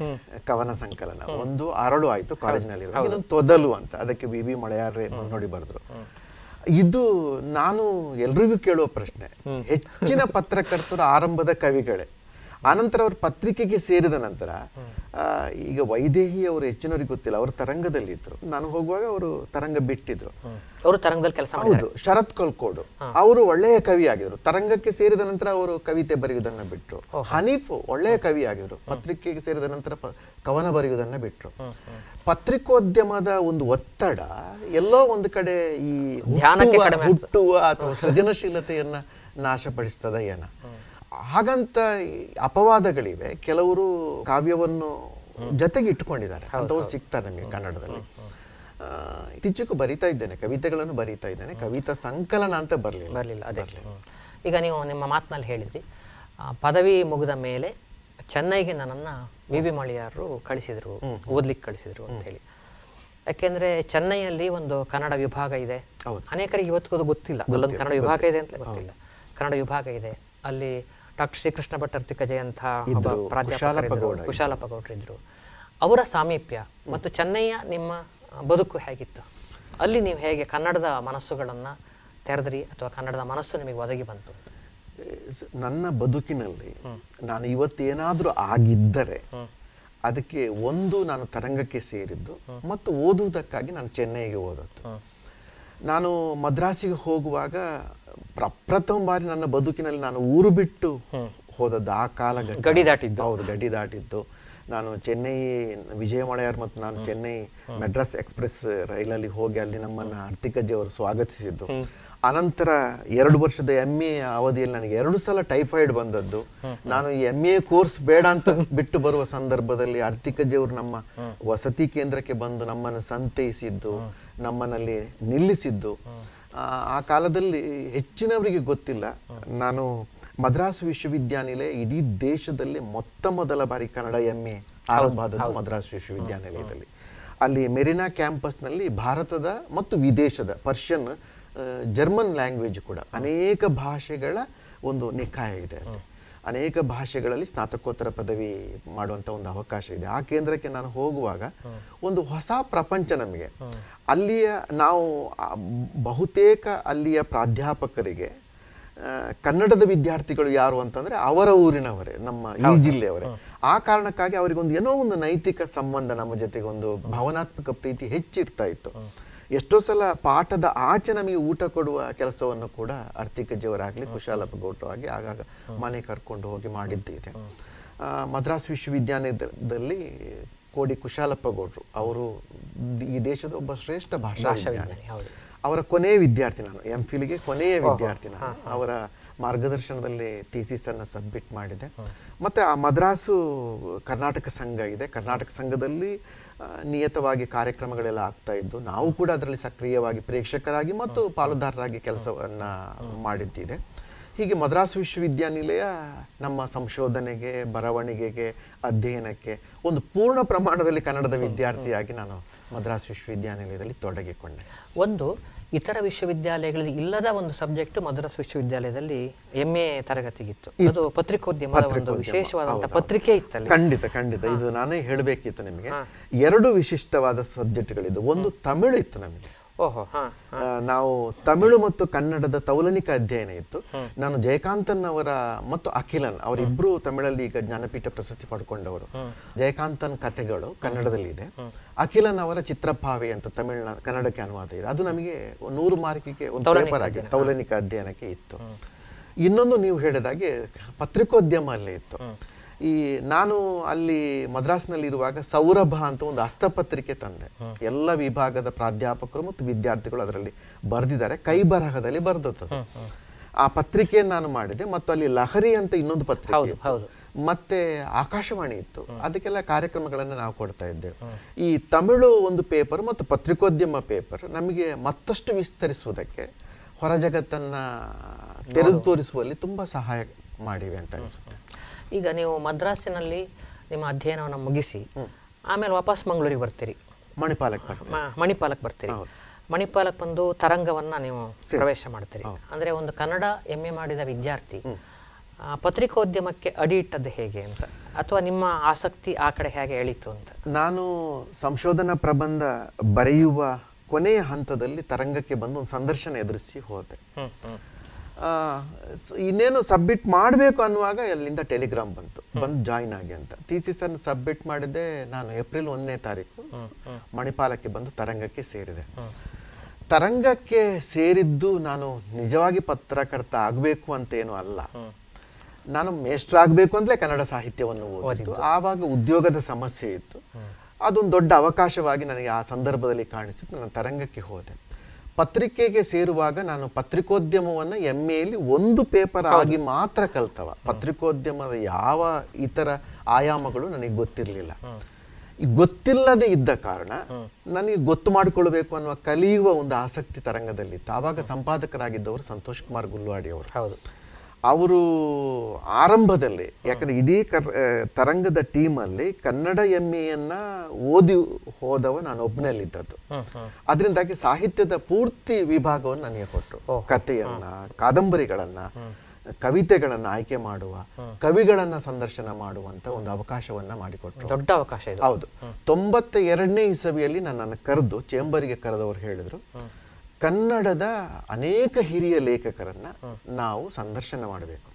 ಕವನ ಸಂಕಲನ. ಒಂದು ಅರಳು ಆಯ್ತು ಕಾಲೇಜಿನಲ್ಲಿ ಇನ್ನೊಂದು ತೊದಲು ಅಂತ. ಅದಕ್ಕೆ ಬಿ ಬಿ ಮಳೆಯಾರ್ರೆ ನೋಡಿ ಬರೆದ್ರು. ಇದು ನಾನು ಎಲ್ರಿಗೂ ಕೇಳುವ ಪ್ರಶ್ನೆ. ಹೆಚ್ಚಿನ ಪತ್ರಕರ್ತರ ಆರಂಭದ ಕವಿಗಳೇ. ಆನಂತರ ಅವರು ಪತ್ರಿಕೆಗೆ ಸೇರಿದ ನಂತರ ಈಗ ವೈದೇಹಿ ಅವರು ಹೆಚ್ಚಿನವರಿಗೆ ಗೊತ್ತಿಲ್ಲ ಅವರು ತರಂಗದಲ್ಲಿ ಇದ್ರು. ನಾನು ಹೋಗುವಾಗ ಅವರು ತರಂಗ ಬಿಟ್ಟಿದ್ರು. ಅವರು ತರಂಗದಲ್ಲಿ ಕೆಲಸ ಮಾಡಿದ್ರು ಹೌದು ಶರತ್ ಕಲ್ಕೋಡು ಅವರು ಒಳ್ಳೆಯ ಕವಿ ಆಗಿದ್ರು. ತರಂಗಕ್ಕೆ ಸೇರಿದ ನಂತರ ಅವರು ಕವಿತೆ ಬರೆಯುವುದನ್ನ ಬಿಟ್ರು. ಹನೀಫ್ ಒಳ್ಳೆಯ ಕವಿ ಆಗಿದ್ರು. ಪತ್ರಿಕೆಗೆ ಸೇರಿದ ನಂತರ ಕವನ ಬರೆಯುವುದನ್ನ ಬಿಟ್ರು. ಪತ್ರಿಕೋದ್ಯಮದ ಒಂದು ಒತ್ತಡ ಎಲ್ಲೋ ಒಂದು ಕಡೆ ಈ. ಹುಟ್ಟುವ ಅಥವಾ ಸೃಜನಶೀಲತೆಯನ್ನ ನಾಶಪಡಿಸ್ತದ ಏನ? ಹಾಗಂತ ಅಪವಾದಗಳಿವೆ. ಕೆಲವರು ಕಾವ್ಯವನ್ನು ಜೊತೆಗೆ ಇಟ್ಟುಕೊಂಡಿದ್ದಾರೆ. ಅಂತವ್ರು ಸಿಗ್ತಾರೆ ನಮಗೆ ಕನ್ನಡದಲ್ಲಿ. ಇತ್ತೀಚೆಗೆ ಬರಿತಾ ಇದ್ದೇನೆ ಕವಿತೆಗಳನ್ನು ಬರಿತಾ ಇದ್ದೇನೆ. ಕವಿತಾ ಸಂಕಲನ ಅಂತ ಬರಲಿಲ್ಲ. ಬರಲಿಲ್ಲ ಅದೇ. ಈಗ ನೀವು ನಿಮ್ಮ ಮಾತಿನಲ್ಲಿ ಹೇಳಿದ್ರಿ ಪದವಿ ಮುಗಿದ ಮೇಲೆ ಚೆನ್ನೈಗೆ ನನ್ನನ್ನು ವಿ ಬಿ ಮಳಿಯಾರರು ಕಳಿಸಿದರು ಓದ್ಲಿಕ್ಕೆ ಕಳಿಸಿದರು ಅಂತ ಹೇಳಿ. ಯಾಕೆಂದ್ರೆ ಚೆನ್ನೈಯಲ್ಲಿ ಒಂದು ಕನ್ನಡ ವಿಭಾಗ ಇದೆ. ಹೌದು. ಅನೇಕರಿಗೆ ಇವತ್ತಿಗೂ ಗೊತ್ತಿಲ್ಲ. ಅಲ್ಲೊಂದು ಕನ್ನಡ ವಿಭಾಗ ಇದೆ ಅಂತ ಗೊತ್ತಿಲ್ಲ. ಕನ್ನಡ ವಿಭಾಗ ಇದೆ. ಅಲ್ಲಿ ಡಾಕ್ಟರ್ ಶ್ರೀಕೃಷ್ಣ ಭಟ್ಟರ್ ಅರ್ತಿಕಜೆ ಅಂತ ಒಬ್ಬ ಇದ್ರು, ಅವರ ಸಾಮೀಪ್ಯ ಮತ್ತು ಚೆನ್ನೈಯ ನಿಮ್ಮ ಬದುಕು ಹೇಗಿತ್ತು? ಅಲ್ಲಿ ನೀವು ಹೇಗೆ ಕನ್ನಡದ ಮನಸ್ಸುಗಳನ್ನ ತೆರೆದ್ರಿ ಅಥವಾ ಕನ್ನಡದ ಮನಸ್ಸು ನಿಮಗೆ ಒದಗಿ ಬಂತು? ನನ್ನ ಬದುಕಿನಲ್ಲಿ ನಾನು ಇವತ್ತೇನಾದ್ರೂ ಆಗಿದ್ದರೆ ಅದಕ್ಕೆ ಒಂದು ನಾನು ತರಂಗಕ್ಕೆ ಸೇರಿದ್ದು ಮತ್ತು ಓದುವುದಕ್ಕಾಗಿ ನಾನು ಚೆನ್ನೈಗೆ ಓದದ್ದು ನಾನು ಮದ್ರಾಸಿಗೆ ಹೋಗುವಾಗ ಪ್ರಪ್ರಥಮ ಬಾರಿ ನನ್ನ ಬದುಕಿನಲ್ಲಿ ನಾನು ಊರು ಬಿಟ್ಟು ಹೋದದ್ದು ಆ ಕಾಲ ಗಡಿ ದಾಟಿದ್ದು. ಹೌದು ಗಡಿ ದಾಟಿದ್ದು. ನಾನು ಚೆನ್ನೈ ವಿಜಯಮಳೆಯರ್ ಮತ್ತು ನಾನು ಚೆನ್ನೈ ಮೆಡ್ರಾಸ್ ಎಕ್ಸ್ಪ್ರೆಸ್ ರೈಲಲ್ಲಿ ಹೋಗಿ ಅಲ್ಲಿ ನಮ್ಮನ್ನ ಆರ್ಥಿಕಜಿ ಅವರು ಸ್ವಾಗತಿಸಿದ್ದು. ಅನಂತರ ಎರಡು ವರ್ಷದ ಎಂ ಎ ಅವಧಿಯಲ್ಲಿ ನನಗೆ ಎರಡು ಸಲ ಟೈಫಾಯ್ಡ್ ಬಂದದ್ದು. ನಾನು ಈ ಎಂ ಎ ಕೋರ್ಸ್ ಬೇಡ ಅಂತ ಬಿಟ್ಟು ಬರುವ ಸಂದರ್ಭದಲ್ಲಿ ಅರ್ತಿಕಜ್ಜಿ ಅವರು ನಮ್ಮ ವಸತಿ ಕೇಂದ್ರಕ್ಕೆ ಬಂದು ನಮ್ಮನ್ನು ಸಂತೈಸಿದ್ದು. ನಮ್ಮನಲ್ಲಿ ನಿಲ್ಲಿಸಿದ್ದು. ಆ, ಕಾಲದಲ್ಲಿ ಹೆಚ್ಚಿನವರಿಗೆ ಗೊತ್ತಿಲ್ಲ. ನಾನು ಮದ್ರಾಸ್ ವಿಶ್ವವಿದ್ಯಾನಿಲಯ ಇಡೀ ದೇಶದಲ್ಲಿ ಮೊತ್ತ ಮೊದಲ ಬಾರಿ ಕನ್ನಡ ಎಂ ಎ ಆರಂಭ ಆದದ್ದು ಮದ್ರಾಸ್ ವಿಶ್ವವಿದ್ಯಾನಿಲಯದಲ್ಲಿ. ಅಲ್ಲಿ ಮೆರಿನಾ ಕ್ಯಾಂಪಸ್ನಲ್ಲಿ ಭಾರತದ ಮತ್ತು ವಿದೇಶದ ಪರ್ಷಿಯನ್ ಜರ್ಮನ್ ಲ್ಯಾಂಗ್ವೇಜ್ ಕೂಡ ಅನೇಕ ಭಾಷೆಗಳ ಒಂದು ನಿಕಾಯ ಇದೆ ಅನೇಕ ಭಾಷೆಗಳಲ್ಲಿ ಸ್ನಾತಕೋತ್ತರ ಪದವಿ ಮಾಡುವಂತ ಒಂದು ಅವಕಾಶ ಇದೆ. ಆ ಕೇಂದ್ರಕ್ಕೆ ನಾನು ಹೋಗುವಾಗ ಒಂದು ಹೊಸ ಪ್ರಪಂಚ ನಮಗೆ. ಅಲ್ಲಿಯ ನಾವು ಬಹುತೇಕ ಅಲ್ಲಿಯ ಪ್ರಾಧ್ಯಾಪಕರಿಗೆ ಕನ್ನಡದ ವಿದ್ಯಾರ್ಥಿಗಳು ಯಾರು ಅಂತಂದ್ರೆ ಅವರ ಊರಿನವರೇ ನಮ್ಮ ಈ ಜಿಲ್ಲೆಯವರೇ. ಆ ಕಾರಣಕ್ಕಾಗಿ ಅವರಿಗೊಂದು ಏನೋ ಒಂದು ನೈತಿಕ ಸಂಬಂಧ ನಮ್ಮ ಜೊತೆಗೆ ಒಂದು ಭಾವನಾತ್ಮಕ ಪ್ರೀತಿ ಹೆಚ್ಚಿರ್ತಾ ಇತ್ತು. ಎಷ್ಟೋ ಸಲ ಪಾಠದ ಆಚೆ ನಮಗೆ ಊಟ ಕೊಡುವ ಕೆಲಸವನ್ನು ಕೂಡ ಅರ್ತಿಕಜ್ಜಿಯವರಾಗ್ಲಿ ಕುಶಾಲಪ್ಪ ಗೌಡರು ಆಗಿ ಆಗಾಗ ಮನೆ ಕರ್ಕೊಂಡು ಹೋಗಿ ಮಾಡಿದ್ದಿದೆ ಮದ್ರಾಸ್ ವಿಶ್ವವಿದ್ಯಾಲಯದಲ್ಲಿ ಕೋಡಿ ಕುಶಾಲಪ್ಪ ಗೌಡ್ರು ಅವರು ಈ ದೇಶದ ಒಬ್ಬ ಶ್ರೇಷ್ಠ ಭಾಷಾ ಭಾಷಾ ವಿಜ್ಞಾನಿ. ವಿಜ್ಞಾನಿ, ಹೌದು. ಅವರ ಕೊನೆಯ ವಿದ್ಯಾರ್ಥಿ ನಾನು ಎಂ ಫಿಲ್ಗೆ ಕೊನೆಯ ವಿದ್ಯಾರ್ಥಿ ನಾನು. ಅವರ ಮಾರ್ಗದರ್ಶನದಲ್ಲಿ ಥೀಸಿಸ್ ಅನ್ನು ಸಬ್ಮಿಟ್ ಮಾಡಿದೆ. ಮತ್ತೆ ಆ ಮದ್ರಾಸು ಕರ್ನಾಟಕ ಸಂಘ ಇದೆ. ಕರ್ನಾಟಕ ಸಂಘದಲ್ಲಿ ನಿಯತವಾಗಿ ಕಾರ್ಯಕ್ರಮಗಳೆಲ್ಲ ಆಗ್ತಾ ಇದ್ದು ನಾವು ಕೂಡ ಅದರಲ್ಲಿ ಸಕ್ರಿಯವಾಗಿ ಪ್ರೇಕ್ಷಕರಾಗಿ ಮತ್ತು ಪಾಲುದಾರರಾಗಿ ಕೆಲಸವನ್ನ ಮಾಡಿದ್ದಿದೆ. ಹೀಗೆ ಮದ್ರಾಸ್ ವಿಶ್ವವಿದ್ಯಾನಿಲಯ ನಮ್ಮ ಸಂಶೋಧನೆಗೆ ಬರವಣಿಗೆಗೆ ಅಧ್ಯಯನಕ್ಕೆ ಒಂದು ಪೂರ್ಣ ಪ್ರಮಾಣದಲ್ಲಿ ಕನ್ನಡದ ವಿದ್ಯಾರ್ಥಿಯಾಗಿ ನಾನು ಮದ್ರಾಸ್ ವಿಶ್ವವಿದ್ಯಾನಿಲಯದಲ್ಲಿ ತೊಡಗಿಕೊಂಡೆ. ಒಂದು ಇತರ ವಿಶ್ವವಿದ್ಯಾಲಯಗಳಲ್ಲಿ ಇಲ್ಲದ ಒಂದು ಸಬ್ಜೆಕ್ಟ್ ಮದ್ರಾಸ್ ವಿಶ್ವವಿದ್ಯಾಲಯದಲ್ಲಿ ಎಂ ಎ ತರಗತಿಗಿತ್ತು. ಅದು ಪತ್ರಿಕೋದ್ಯಮದ ಒಂದು. ವಿಶೇಷವಾದಂತಹ ಪತ್ರಿಕೆ ಇತ್ತಲ್ಲಿ. ಖಂಡಿತ ಖಂಡಿತ. ಇದು ನಾನೇ ಹೇಳಬೇಕಿತ್ತು ನಿಮಗೆ. ಎರಡು ವಿಶಿಷ್ಟವಾದ ಸಬ್ಜೆಕ್ಟ್ಗಳಿದ್ದು. ಒಂದು ತಮಿಳು ಇತ್ತು ನಮಗೆ. ಓಹೋ. ಹಾ ನಾವು ತಮಿಳು ಮತ್ತು ಕನ್ನಡದ ತೌಲನಿಕ ಅಧ್ಯಯನ ಇತ್ತು. ನಾನು ಜಯಕಾಂತನ್ ಅವರ ಮತ್ತು ಅಖಿಲನ್ ಅವರಿಬ್ರು ತಮಿಳಲ್ಲಿ ಈಗ ಜ್ಞಾನಪೀಠ ಪ್ರಶಸ್ತಿ ಪಡ್ಕೊಂಡವರು. ಜಯಕಾಂತನ್ ಕಥೆಗಳು ಕನ್ನಡದಲ್ಲಿ ಇದೆ. ಅಖಿಲನ್ ಅವರ ಚಿತ್ರಭಾವಿ ಅಂತ ತಮಿಳ್ನ ಕನ್ನಡಕ್ಕೆ ಅನುವಾದ ಇದೆ. ಅದು ನಮಗೆ ನೂರು ಮಾರ್ಕಿಗೆ ಒಂದು ಪೇಪರ್ ಆಗಿ ತೌಲನಿಕ ಅಧ್ಯಯನಕ್ಕೆ ಇತ್ತು. ಇನ್ನೊಂದು ನೀವು ಹೇಳಿದಾಗೆ ಪತ್ರಿಕೋದ್ಯಮ ಅಲ್ಲೇ ಇತ್ತು. ಈ ನಾನು ಅಲ್ಲಿ ಮದ್ರಾಸ್ನಲ್ಲಿ ಇರುವಾಗ ಸೌರಭ ಅಂತ ಒಂದು ಹಸ್ತಪತ್ರಿಕೆ ತಂದೆ. ಎಲ್ಲ ವಿಭಾಗದ ಪ್ರಾಧ್ಯಾಪಕರು ಮತ್ತು ವಿದ್ಯಾರ್ಥಿಗಳು ಅದರಲ್ಲಿ ಬರೆದಿದ್ದಾರೆ. ಕೈ ಬರಹದಲ್ಲಿ ಬರೆದದ್ದು ಆ ಪತ್ರಿಕೆಯನ್ನು ನಾನು ಮಾಡಿದೆ. ಮತ್ತು ಅಲ್ಲಿ ಲಹರಿ ಅಂತ ಇನ್ನೊಂದು ಪತ್ರಿಕೆ ಹೌದು, ಹೌದು. ಮತ್ತೆ ಆಕಾಶವಾಣಿ ಇತ್ತು. ಅದಕ್ಕೆಲ್ಲ ಕಾರ್ಯಕ್ರಮಗಳನ್ನು ನಾವು ಕೊಡ್ತಾ ಇದ್ದೇವೆ. ಈ ತಮಿಳು ಒಂದು ಪೇಪರ್ ಮತ್ತು ಪತ್ರಿಕೋದ್ಯಮ ಪೇಪರ್ ನಮಗೆ ಮತ್ತಷ್ಟು ವಿಸ್ತರಿಸುವುದಕ್ಕೆ ಹೊರ ಜಗತ್ತನ್ನ ತೆರೆದು ತೋರಿಸುವಲ್ಲಿ ತುಂಬಾ ಸಹಾಯ ಮಾಡಿವೆ ಅಂತ ಅನಿಸುತ್ತೆ. ಈಗ ನೀವು ಮದ್ರಾಸಿನಲ್ಲಿ ನಿಮ್ಮ ಅಧ್ಯಯನವನ್ನು ಮುಗಿಸಿ ಆಮೇಲೆ ವಾಪಸ್ ಮಂಗಳೂರಿಗೆ ಬರ್ತೀರಿ. ಮಣಿಪಾಲಕ್ ಮಣಿಪಾಲಕ್ ಮಣಿಪಾಲಕ್ಕೆ ಬರ್ತೀರಿ. ಮಣಿಪಾಲಕ್ ಮಣಿಪಾಲಕ್ಕೆ ಬಂದು ತರಂಗವನ್ನು ನೀವು ಪ್ರವೇಶ ಮಾಡ್ತೀರಿ. ಅಂದ್ರೆ ಒಂದು ಕನ್ನಡ ಎಂ ಎ ಮಾಡಿದ ವಿದ್ಯಾರ್ಥಿ ಪತ್ರಿಕೋದ್ಯಮಕ್ಕೆ ಅಡಿ ಇಟ್ಟದ್ದು ಹೇಗೆ ಅಂತ ಅಥವಾ ನಿಮ್ಮ ಆಸಕ್ತಿ ಆ ಕಡೆ ಹೇಗೆ ಎಳೀತು ಅಂತ? ನಾನು ಸಂಶೋಧನಾ ಪ್ರಬಂಧ ಬರೆಯುವ ಕೊನೆಯ ಹಂತದಲ್ಲಿ ತರಂಗಕ್ಕೆ ಬಂದು ಒಂದು ಸಂದರ್ಶನ ಎದುರಿಸಿ ಹೋದೆ. ಇನ್ನೇನು ಸಬ್ಮಿಟ್ ಮಾಡಬೇಕು ಅನ್ನುವಾಗ ಅಲ್ಲಿಂದ ಟೆಲಿಗ್ರಾಮ್ ಬಂತು. ಬಂದು ಜಾಯಿನ್ ಆಗಿ ಅಂತ. ಥೀಸಿಸ್ ಅನ್ನು ಸಬ್ಮಿಟ್ ಮಾಡಿದೆ ನಾನು ಏಪ್ರಿಲ್ ಒಂದನೇ ತಾರೀಕು. ಮಣಿಪಾಲಕ್ಕೆ ಬಂದು ತರಂಗಕ್ಕೆ ಸೇರಿದೆ. ತರಂಗಕ್ಕೆ ಸೇರಿದ್ದು ನಾನು ನಿಜವಾಗಿ ಪತ್ರಕರ್ತ ಆಗಬೇಕು ಅಂತ ಏನು ಅಲ್ಲ. ನಾನು ಮೇಷ್ಟ್ರಾಗಬೇಕು ಅಂತಲೇ ಕನ್ನಡ ಸಾಹಿತ್ಯವನ್ನು ಓದಿದ್ದು. ಆವಾಗ ಉದ್ಯೋಗದ ಸಮಸ್ಯೆ ಇತ್ತು. ಅದೊಂದು ದೊಡ್ಡ ಅವಕಾಶವಾಗಿ ನನಗೆ ಆ ಸಂದರ್ಭದಲ್ಲಿ ಕಾಣಿಸಿತು ನಾನು ತರಂಗಕ್ಕೆ ಹೋದೆ. ಪತ್ರಿಕೆಗೆ ಸೇರುವಾಗ ನಾನು ಪತ್ರಿಕೋದ್ಯಮವನ್ನು ಎಂ ಎಲ್ಲಿ ಒಂದು ಪೇಪರ್ ಆಗಿ ಮಾತ್ರ ಕಲ್ತವ. ಪತ್ರಿಕೋದ್ಯಮದ ಯಾವ ಇತರ ಆಯಾಮಗಳು ನನಗೆ ಗೊತ್ತಿರಲಿಲ್ಲ. ಈ ಗೊತ್ತಿಲ್ಲದೆ ಇದ್ದ ಕಾರಣ ನನಗೆ ಗೊತ್ತು ಮಾಡಿಕೊಳ್ಬೇಕು ಅನ್ನುವ ಕಲಿಯುವ ಒಂದು ಆಸಕ್ತಿ ತರಂಗದಲ್ಲಿತ್ತು. ಆವಾಗ ಸಂಪಾದಕರಾಗಿದ್ದವರು ಸಂತೋಷ್ ಕುಮಾರ್ ಗುಲ್ವಾಡಿ ಅವರು ಹೌದು. ಅವರು ಆರಂಭದಲ್ಲಿ ಯಾಕಂದ್ರೆ ಇಡೀ ಕರ್- ತರಂಗದ ಟೀಮಲ್ಲಿ ಕನ್ನಡ ಎಮ್ಮೆಯನ್ನ ಓದಿ ಹೋದವ ನಾನು ಒಬ್ಬನಲ್ಲಿದ್ದದ್ದು ಅದರಿಂದಾಗಿ ಸಾಹಿತ್ಯದ ಪೂರ್ತಿ ವಿಭಾಗವನ್ನು ನನಗೆ ಕೊಟ್ಟರು. ಕಥೆಯನ್ನ ಕಾದಂಬರಿಗಳನ್ನ ಕವಿತೆಗಳನ್ನ ಆಯ್ಕೆ ಮಾಡುವ ಕವಿಗಳನ್ನ ಸಂದರ್ಶನ ಮಾಡುವಂತ ಒಂದು ಅವಕಾಶವನ್ನ ಮಾಡಿಕೊಟ್ರು. ದೊಡ್ಡ ಅವಕಾಶ ಇದು. ಹೌದು. ತೊಂಬತ್ತ ಎರಡನೇ ಇಸವಿಯಲ್ಲಿ ನನ್ನನ್ನು ಕರೆದು ಚೇಂಬರಿಗೆ ಕರೆದವರು ಹೇಳಿದ್ರು. ಕನ್ನಡದ ಅನೇಕ ಹಿರಿಯ ಲೇಖಕರನ್ನ ನಾವು ಸಂದರ್ಶನ ಮಾಡಬೇಕು.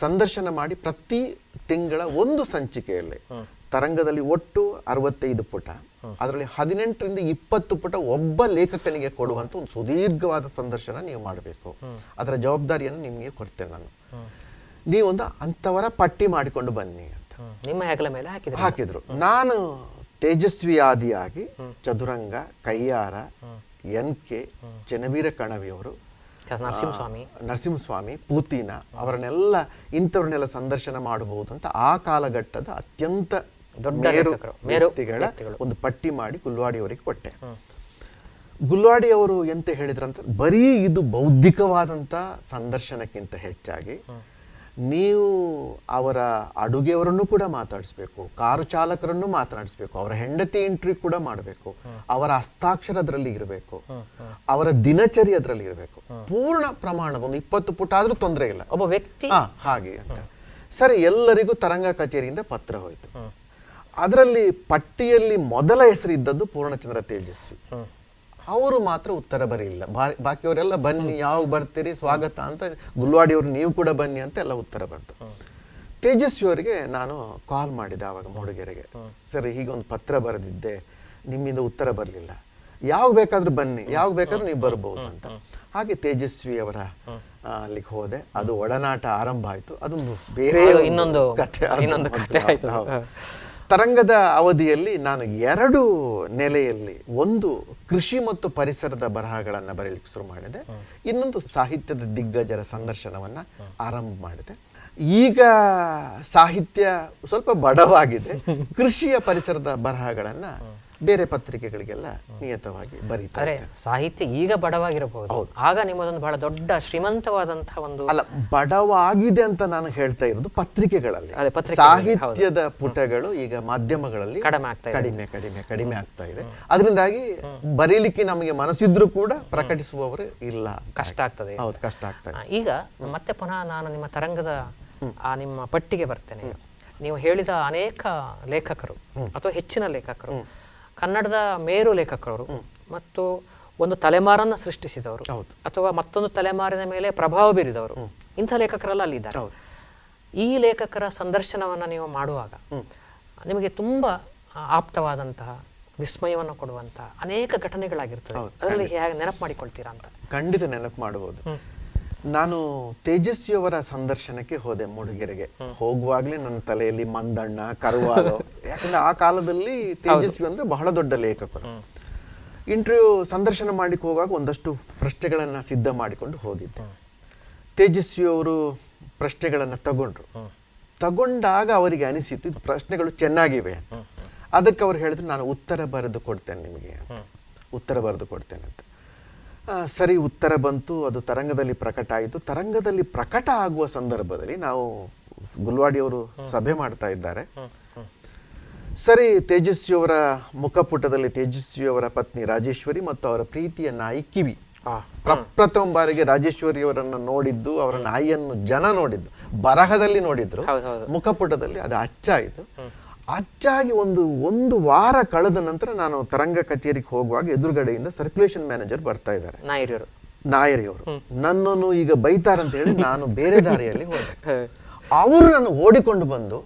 ಸಂದರ್ಶನ ಮಾಡಿ ಪ್ರತಿ ತಿಂಗಳ ಒಂದು ಸಂಚಿಕೆಯಲ್ಲಿ ತರಂಗದಲ್ಲಿ ಒಟ್ಟು ಅರವತ್ತೈದು ಪುಟ ಅದರಲ್ಲಿ ಹದಿನೆಂಟರಿಂದ ಇಪ್ಪತ್ತು ಪುಟ ಒಬ್ಬ ಲೇಖಕನಿಗೆ ಕೊಡುವಂತ ಒಂದು ಸುದೀರ್ಘವಾದ ಸಂದರ್ಶನ ನೀವು ಮಾಡಬೇಕು. ಅದರ ಜವಾಬ್ದಾರಿಯನ್ನು ನಿಮಗೆ ಕೊಡ್ತೇನೆ ನಾನು. ನೀವೊಂದು ಅಂತವರ ಪಟ್ಟಿ ಮಾಡಿಕೊಂಡು ಬನ್ನಿ ಅಂತ. ನಿಮ್ಮ ಹೆಗಲ ಮೇಲೆ ಹಾಕಿದ್ರು ಹಾಕಿದ್ರು. ನಾನು ತೇಜಸ್ವಿ ಆದಿಯಾಗಿ ಚದುರಂಗ ಕಯ್ಯಾರ ಎನ್ ಕೆ ಚೆನ್ನವೀರ ಕಣವಿಯವರು. ನರಸಿಂಹಸ್ವಾಮಿ. ನರಸಿಂಹಸ್ವಾಮಿ ಪೂತಿನ ಅವರನ್ನೆಲ್ಲ ಇಂಥವ್ರನ್ನೆಲ್ಲ ಸಂದರ್ಶನ ಮಾಡಬಹುದು ಅಂತ ಆ ಕಾಲಘಟ್ಟದ ಅತ್ಯಂತ ದೊಡ್ಡ ವ್ಯಕ್ತಿಗಳ ಒಂದು ಪಟ್ಟಿ ಮಾಡಿ ಗುಲ್ವಾಡಿ ಅವರಿಗೆ ಕೊಟ್ಟೆ. ಗುಲ್ವಾಡಿ ಅವರು ಎಂತ ಹೇಳಿದ್ರಂತ ಬರೀ ಇದು ಬೌದ್ಧಿಕವಾದಂತ ಸಂದರ್ಶನಕ್ಕಿಂತ ಹೆಚ್ಚಾಗಿ ನೀವು ಅವರ ಅಡುಗೆಯವರನ್ನು ಕೂಡ ಮಾತಾಡಿಸ್ಬೇಕು ಕಾರು ಚಾಲಕರನ್ನು ಮಾತನಾಡಿಸ್ಬೇಕು ಅವರ ಹೆಂಡತಿ ಎಂಟ್ರಿ ಕೂಡ ಮಾಡಬೇಕು ಅವರ ಹಸ್ತಾಕ್ಷರ ಅದರಲ್ಲಿ ಇರಬೇಕು ಅವರ ದಿನಚರಿ ಅದರಲ್ಲಿ ಇರಬೇಕು ಪೂರ್ಣ ಪ್ರಮಾಣದ ಒಂದು ಇಪ್ಪತ್ತು ಪುಟ ಆದ್ರೂ ತೊಂದರೆ ಇಲ್ಲ. ಒಬ್ಬ ವ್ಯಕ್ತಿ? ಹಾಗೆ ಅಂತ. ಸರಿ ಎಲ್ಲರಿಗೂ ತರಂಗ ಕಚೇರಿಯಿಂದ ಪತ್ರ ಹೋಯ್ತು. ಅದರಲ್ಲಿ ಪಟ್ಟಿಯಲ್ಲಿ ಮೊದಲ ಹೆಸರಿದ್ದದ್ದು ಪೂರ್ಣಚಂದ್ರ ತೇಜಸ್ವಿ. ಅವರು ಮಾತ್ರ ಉತ್ತರ ಬರೀಲಿಲ್ಲ. ಬಾಕಿಯವರೆಲ್ಲ ಬನ್ನಿ ಯಾವಾಗ ಬರ್ತೀರಿ ಸ್ವಾಗತ ಅಂತ ಗುಲ್ವಾಡಿಯವರು ನೀವು ಕೂಡ ಬನ್ನಿ ಅಂತ ಎಲ್ಲ ಉತ್ತರ ಬಂತು. ತೇಜಸ್ವಿ ಅವರಿಗೆ ನಾನು ಕಾಲ್ ಮಾಡಿದೆ ಆವಾಗ ಮೂಡಿಗೆರೆಗೆ. ಸರಿ ಹೀಗೆ ಒಂದು ಪತ್ರ ಬರೆದಿದ್ದೆ ನಿಮ್ಮಿಂದ ಉತ್ತರ ಬರಲಿಲ್ಲ. ಯಾವಾಗ ಬೇಕಾದ್ರೂ ಬನ್ನಿ ಯಾವಾಗ ಬೇಕಾದ್ರೂ ನೀವು ಬರಬಹುದು ಅಂತ. ಹಾಗೆ ತೇಜಸ್ವಿ ಅವರ ಅಲ್ಲಿಗೆ ಹೋದೆ. ಅದು ಒಡನಾಟ ಆರಂಭ ಆಯ್ತು. ಅದೊಂದು ಬೇರೆ ಇನ್ನೊಂದು- ಕಥೆ ಇನ್ನೊಂದು ಕಥೆ ಆಯ್ತು. ತರಂಗದ ಅವಧಿಯಲ್ಲಿ ನಾನು ಎರಡು ನೆಲೆಯಲ್ಲಿ ಒಂದು ಕೃಷಿ ಮತ್ತು ಪರಿಸರದ ಬರಹಗಳನ್ನು ಬರೀಲಿಕ್ಕೆ ಶುರು ಮಾಡಿದೆ. ಇನ್ನೊಂದು ಸಾಹಿತ್ಯದ ದಿಗ್ಗಜರ ಸಂದರ್ಶನವನ್ನು ಆರಂಭ ಮಾಡಿದೆ. ಈಗ ಸಾಹಿತ್ಯ ಸ್ವಲ್ಪ ಬಡವಾಗಿದೆ. ಕೃಷಿಯ ಪರಿಸರದ ಬರಹಗಳನ್ನ ಬೇರೆ ಪತ್ರಿಕೆಗಳಿಗೆಲ್ಲ ನಿಯತವಾಗಿ ಬರೀತಾರೆ ಸಾಹಿತ್ಯ ಈಗ ಬಡವಾಗಿರಬಹುದು. ಆಗ ನಿಮ್ಮದೊಂದು ಬಹಳ ದೊಡ್ಡ ಶ್ರೀಮಂತವಾದಂತಹ ಒಂದು ಅಲ್ಲ ಬಡವಾಗಿದೆ ಅಂತ ನಾನು ಹೇಳ್ತಾ ಇರೋದು ಪತ್ರಿಕೆಗಳಲ್ಲಿ, ಸಾಹಿತ್ಯದ ಪುಟಗಳು ಈಗ ಮಾಧ್ಯಮಗಳಲ್ಲಿ ಕಡಿಮೆ ಆಗ್ತಾ ಕಡಿಮೆ ಕಡಿಮೆ ಕಡಿಮೆ ಆಗ್ತಾ ಇದೆ. ಅದರಿಂದಾಗಿ ಬರೀಲಿಕ್ಕೆ ನಮಗೆ ಮನಸ್ಸಿದ್ರು ಕೂಡ ಪ್ರಕಟಿಸುವವರು ಇಲ್ಲ ಕಷ್ಟ ಆಗ್ತದೆ ಹೌದು ಕಷ್ಟ ಆಗ್ತದೆ ಈಗ ಮತ್ತೆ ಪುನಃ ನಾನು ನಿಮ್ಮ ತರಂಗದ ಆ ನಿಮ್ಮ ಪಟ್ಟಿಗೆ ಬರ್ತೇನೆ. ನೀವು ಹೇಳಿದ ಅನೇಕ ಲೇಖಕರು ಅಥವಾ ಹೆಚ್ಚಿನ ಲೇಖಕರು ಕನ್ನಡದ ಮೇರು ಲೇಖಕರು ಮತ್ತು ಒಂದು ತಲೆಮಾರನ್ನ ಸೃಷ್ಟಿಸಿದವರು ಹೌದು. ಅಥವಾ ಮತ್ತೊಂದು ತಲೆಮಾರಿನ ಮೇಲೆ ಪ್ರಭಾವ ಬೀರಿದವರು ಇಂಥ ಲೇಖಕರೆಲ್ಲ ಅಲ್ಲಿದ್ದಾರೆ. ಈ ಲೇಖಕರ ಸಂದರ್ಶನವನ್ನ ನೀವು ಮಾಡುವಾಗ ನಿಮಗೆ ತುಂಬಾ ಆಪ್ತವಾದಂತಹ ವಿಸ್ಮಯವನ್ನು ಕೊಡುವಂತಹ ಅನೇಕ ಘಟನೆಗಳಾಗಿರ್ತವೆ ಅದರಲ್ಲಿ ಹೇಗೆ ನೆನಪು ಮಾಡಿಕೊಳ್ತೀರಾ ಅಂತ? ಖಂಡಿತ ನೆನಪು ಮಾಡಬಹುದು ನಾನು ತೇಜಸ್ವಿಯವರ ಸಂದರ್ಶನಕ್ಕೆ ಹೋದೆ ಮೂಡಿಗೆರೆಗೆ. ಹೋಗುವಾಗ್ಲೇ ನನ್ನ ತಲೆಯಲ್ಲಿ ಮಂದಣ್ಣ ಕರುವಾದ ಯಾಕಂದ್ರೆ ಆ ಕಾಲದಲ್ಲಿ ತೇಜಸ್ವಿ ಅಂದ್ರೆ ಬಹಳ ದೊಡ್ಡ ಲೇಖಕರು. ಇಂಟರ್ವ್ಯೂ ಸಂದರ್ಶನ ಮಾಡ್ಲಿಕ್ಕೆ ಹೋಗುವಾಗ ಒಂದಷ್ಟು ಪ್ರಶ್ನೆಗಳನ್ನ ಸಿದ್ಧ ಮಾಡಿಕೊಂಡು ಹೋಗಿದ್ದೆ. ತೇಜಸ್ವಿ ಅವರು ಪ್ರಶ್ನೆಗಳನ್ನ ತಗೊಂಡ್ರು. ತಗೊಂಡಾಗ ಅವರಿಗೆ ಅನಿಸಿತು ಇದು ಪ್ರಶ್ನೆಗಳು ಚೆನ್ನಾಗಿವೆ ಅದಕ್ಕೆ ಅವ್ರು ಹೇಳಿದ್ರು ನಾನು ಉತ್ತರ ಬರೆದು ಕೊಡ್ತೇನೆ ನಿಮಗೆ ಉತ್ತರ ಬರೆದು ಕೊಡ್ತೇನೆ ಅಂತ. ಸರಿ ಉತ್ತರ ಬಂತು ಅದು ತರಂಗದಲ್ಲಿ ಪ್ರಕಟ ಆಯಿತು. ತರಂಗದಲ್ಲಿ ಪ್ರಕಟ ಆಗುವ ಸಂದರ್ಭದಲ್ಲಿ ನಾವು ಗುಲ್ವಾಡಿಯವರು ಸಭೆ ಮಾಡ್ತಾ ಇದ್ದಾರೆ. ಸರಿ ತೇಜಸ್ವಿಯವರ ಮುಖಪುಟದಲ್ಲಿ ತೇಜಸ್ವಿಯವರ ಪತ್ನಿ ರಾಜೇಶ್ವರಿ ಮತ್ತು ಅವರ ಪ್ರೀತಿಯ ನಾಯಿ ಕಿವಿ. ಪ್ರಪ್ರಥಮ ಬಾರಿಗೆ ರಾಜೇಶ್ವರಿಯವರನ್ನು ನೋಡಿದ್ದು ಅವರ ನಾಯಿಯನ್ನು ಜನ ನೋಡಿದ್ದು ಬರಹದಲ್ಲಿ ನೋಡಿದ್ರು. ಮುಖಪುಟದಲ್ಲಿ ಅದು ಅಚ್ಚಾಯಿತು. ಅಚ್ಚಾಗಿ ಒಂದು ಒಂದು ವಾರ ಕಳೆದ ನಂತರ ನಾನು ತರಂಗ ಕಚೇರಿಗೆ ಹೋಗುವಾಗ ಎದುರುಗಡೆಯಿಂದ ಸರ್ಕ್ಯುಲೇಷನ್ ಮ್ಯಾನೇಜರ್ ಬರ್ತಾ ಇದ್ದಾರೆ. ನಾಯರಿಯವರು. ನಾಯರಿಯವರು. ನನ್ನನ್ನು ಈಗ ಬೈತಾರಂತ ಹೇಳಿ ನಾನು ಬೇರೆ ದಾರಿಯಲ್ಲಿ ಹೋದೆ. ಅವರು ನಾನು ಓಡಿಕೊಂಡು ಬಂದು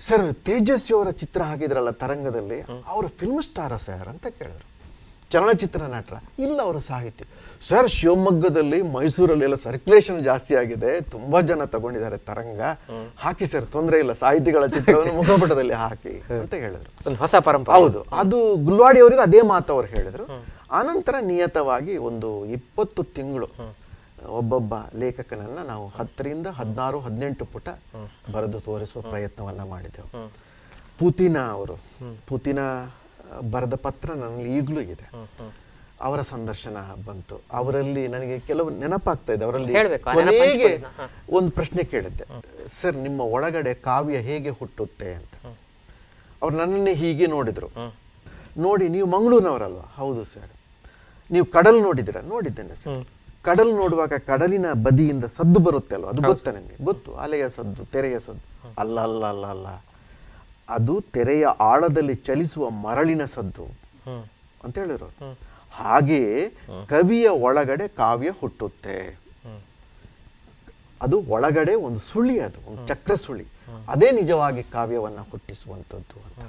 ಸರ್ ತೇಜಸ್ವಿ ಅವರ ಚಿತ್ರ ಹಾಕಿದ್ರಲ್ಲ ತರಂಗದಲ್ಲಿ ಅವರು ಫಿಲ್ಮ್ ಸ್ಟಾರ ಸರ್ ಅಂತ ಕೇಳಿದ್ರು. ಚಲನಚಿತ್ರ ನಟರ ಇಲ್ಲ ಅವರು ಸಾಹಿತ್ಯ. ಸರ್ ಶಿವಮೊಗ್ಗದಲ್ಲಿ ಮೈಸೂರಲ್ಲಿ ಎಲ್ಲ ಸರ್ಕ್ಯುಲೇಷನ್ ಜಾಸ್ತಿ ಆಗಿದೆ. ತುಂಬಾ ಜನ ತಗೊಂಡಿದ್ದಾರೆ ತರಂಗ. ಹಾಕಿ ಸರ್ ತೊಂದರೆ ಇಲ್ಲ ಸಾಹಿತಿಗಳ ಚಿತ್ರವನ್ನು ಮುಖಪಟದಲ್ಲಿ ಹಾಕಿ ಅಂತ ಹೇಳಿದ್ರು. ಒಂದು ಹೊಸ ಪರಂಪರೆ. ಹೌದು. ಅದು ಗುಲ್ವಾಡಿ ಅವರಿಗೂ ಅದೇ ಮಾತು ಅವ್ರು ಹೇಳಿದ್ರು. ಆನಂತರ ನಿಯತವಾಗಿ ಒಂದು ಇಪ್ಪತ್ತು ತಿಂಗಳು ಒಬ್ಬೊಬ್ಬ ಲೇಖಕನನ್ನ ನಾವು ಹತ್ತರಿಂದ ಹದಿನಾರು ಹದಿನೆಂಟು ಪುಟ ಬರೆದು ತೋರಿಸುವ ಪ್ರಯತ್ನವನ್ನ ಮಾಡಿದೆವು ಪುತಿನ ಅವರು. ಪುತಿನ ಬರೆದ ಪತ್ರ ನನಗೆ ಈಗಲೂ ಇದೆ. ಅವರ ಸಂದರ್ಶನ ಬಂತು. ಅವರಲ್ಲಿ ನನಗೆ ಕೆಲವು ನೆನಪಾಗ್ತಾ ಇದೆ. ಅವರಲ್ಲಿ ಕೊನೆಗೆ ಒಂದು ಪ್ರಶ್ನೆ ಕೇಳಿದ್ದೆ. ಸರ್ ನಿಮ್ಮ ಒಳಗಡೆ ಕಾವ್ಯ ಹೇಗೆ ಹುಟ್ಟುತ್ತೆ ಅಂತ. ಅವ್ರು ನನ್ನನ್ನೇ ಹೀಗೆ ನೋಡಿದ್ರು. ನೋಡಿ ನೀವು ಮಂಗಳೂರಿನವರಲ್ವಾ? ಹೌದು ಸರ್. ನೀವು ಕಡಲ್ ನೋಡಿದಿರ ನೋಡಿದ್ದೇನೆ ಸರ್. ಕಡಲ್ ನೋಡುವಾಗ ಕಡಲಿನ ಬದಿಯಿಂದ ಸದ್ದು ಬರುತ್ತೆ ಅಲ್ವಾ ಅದು ಗೊತ್ತಾ ನನಗೆ ಗೊತ್ತು. ಅಲೆಯ ಸದ್ದು ತೆರೆಯ ಸದ್ದು. ಅಲ್ಲ ಅಲ್ಲ ಅಲ್ಲ ಅಲ್ಲ. ಅದು ತೆರೆಯ ಆಳದಲ್ಲಿ ಚಲಿಸುವ ಮರಳಿನ ಸದ್ದು ಅಂತ ಹೇಳಿದ್ರು ಅವ್ರು. ಹಾಗೆಯೇ ಕವಿಯ ಒಳಗಡೆ ಕಾವ್ಯ ಹುಟ್ಟುತ್ತೆ. ಅದು ಒಳಗಡೆ ಒಂದು ಸುಳಿ ಅದು ಒಂದು ಚಕ್ರ ಸುಳಿ ಅದೇ ನಿಜವಾಗಿ ಕಾವ್ಯವನ್ನ ಹುಟ್ಟಿಸುವಂತದ್ದು ಅಂತ.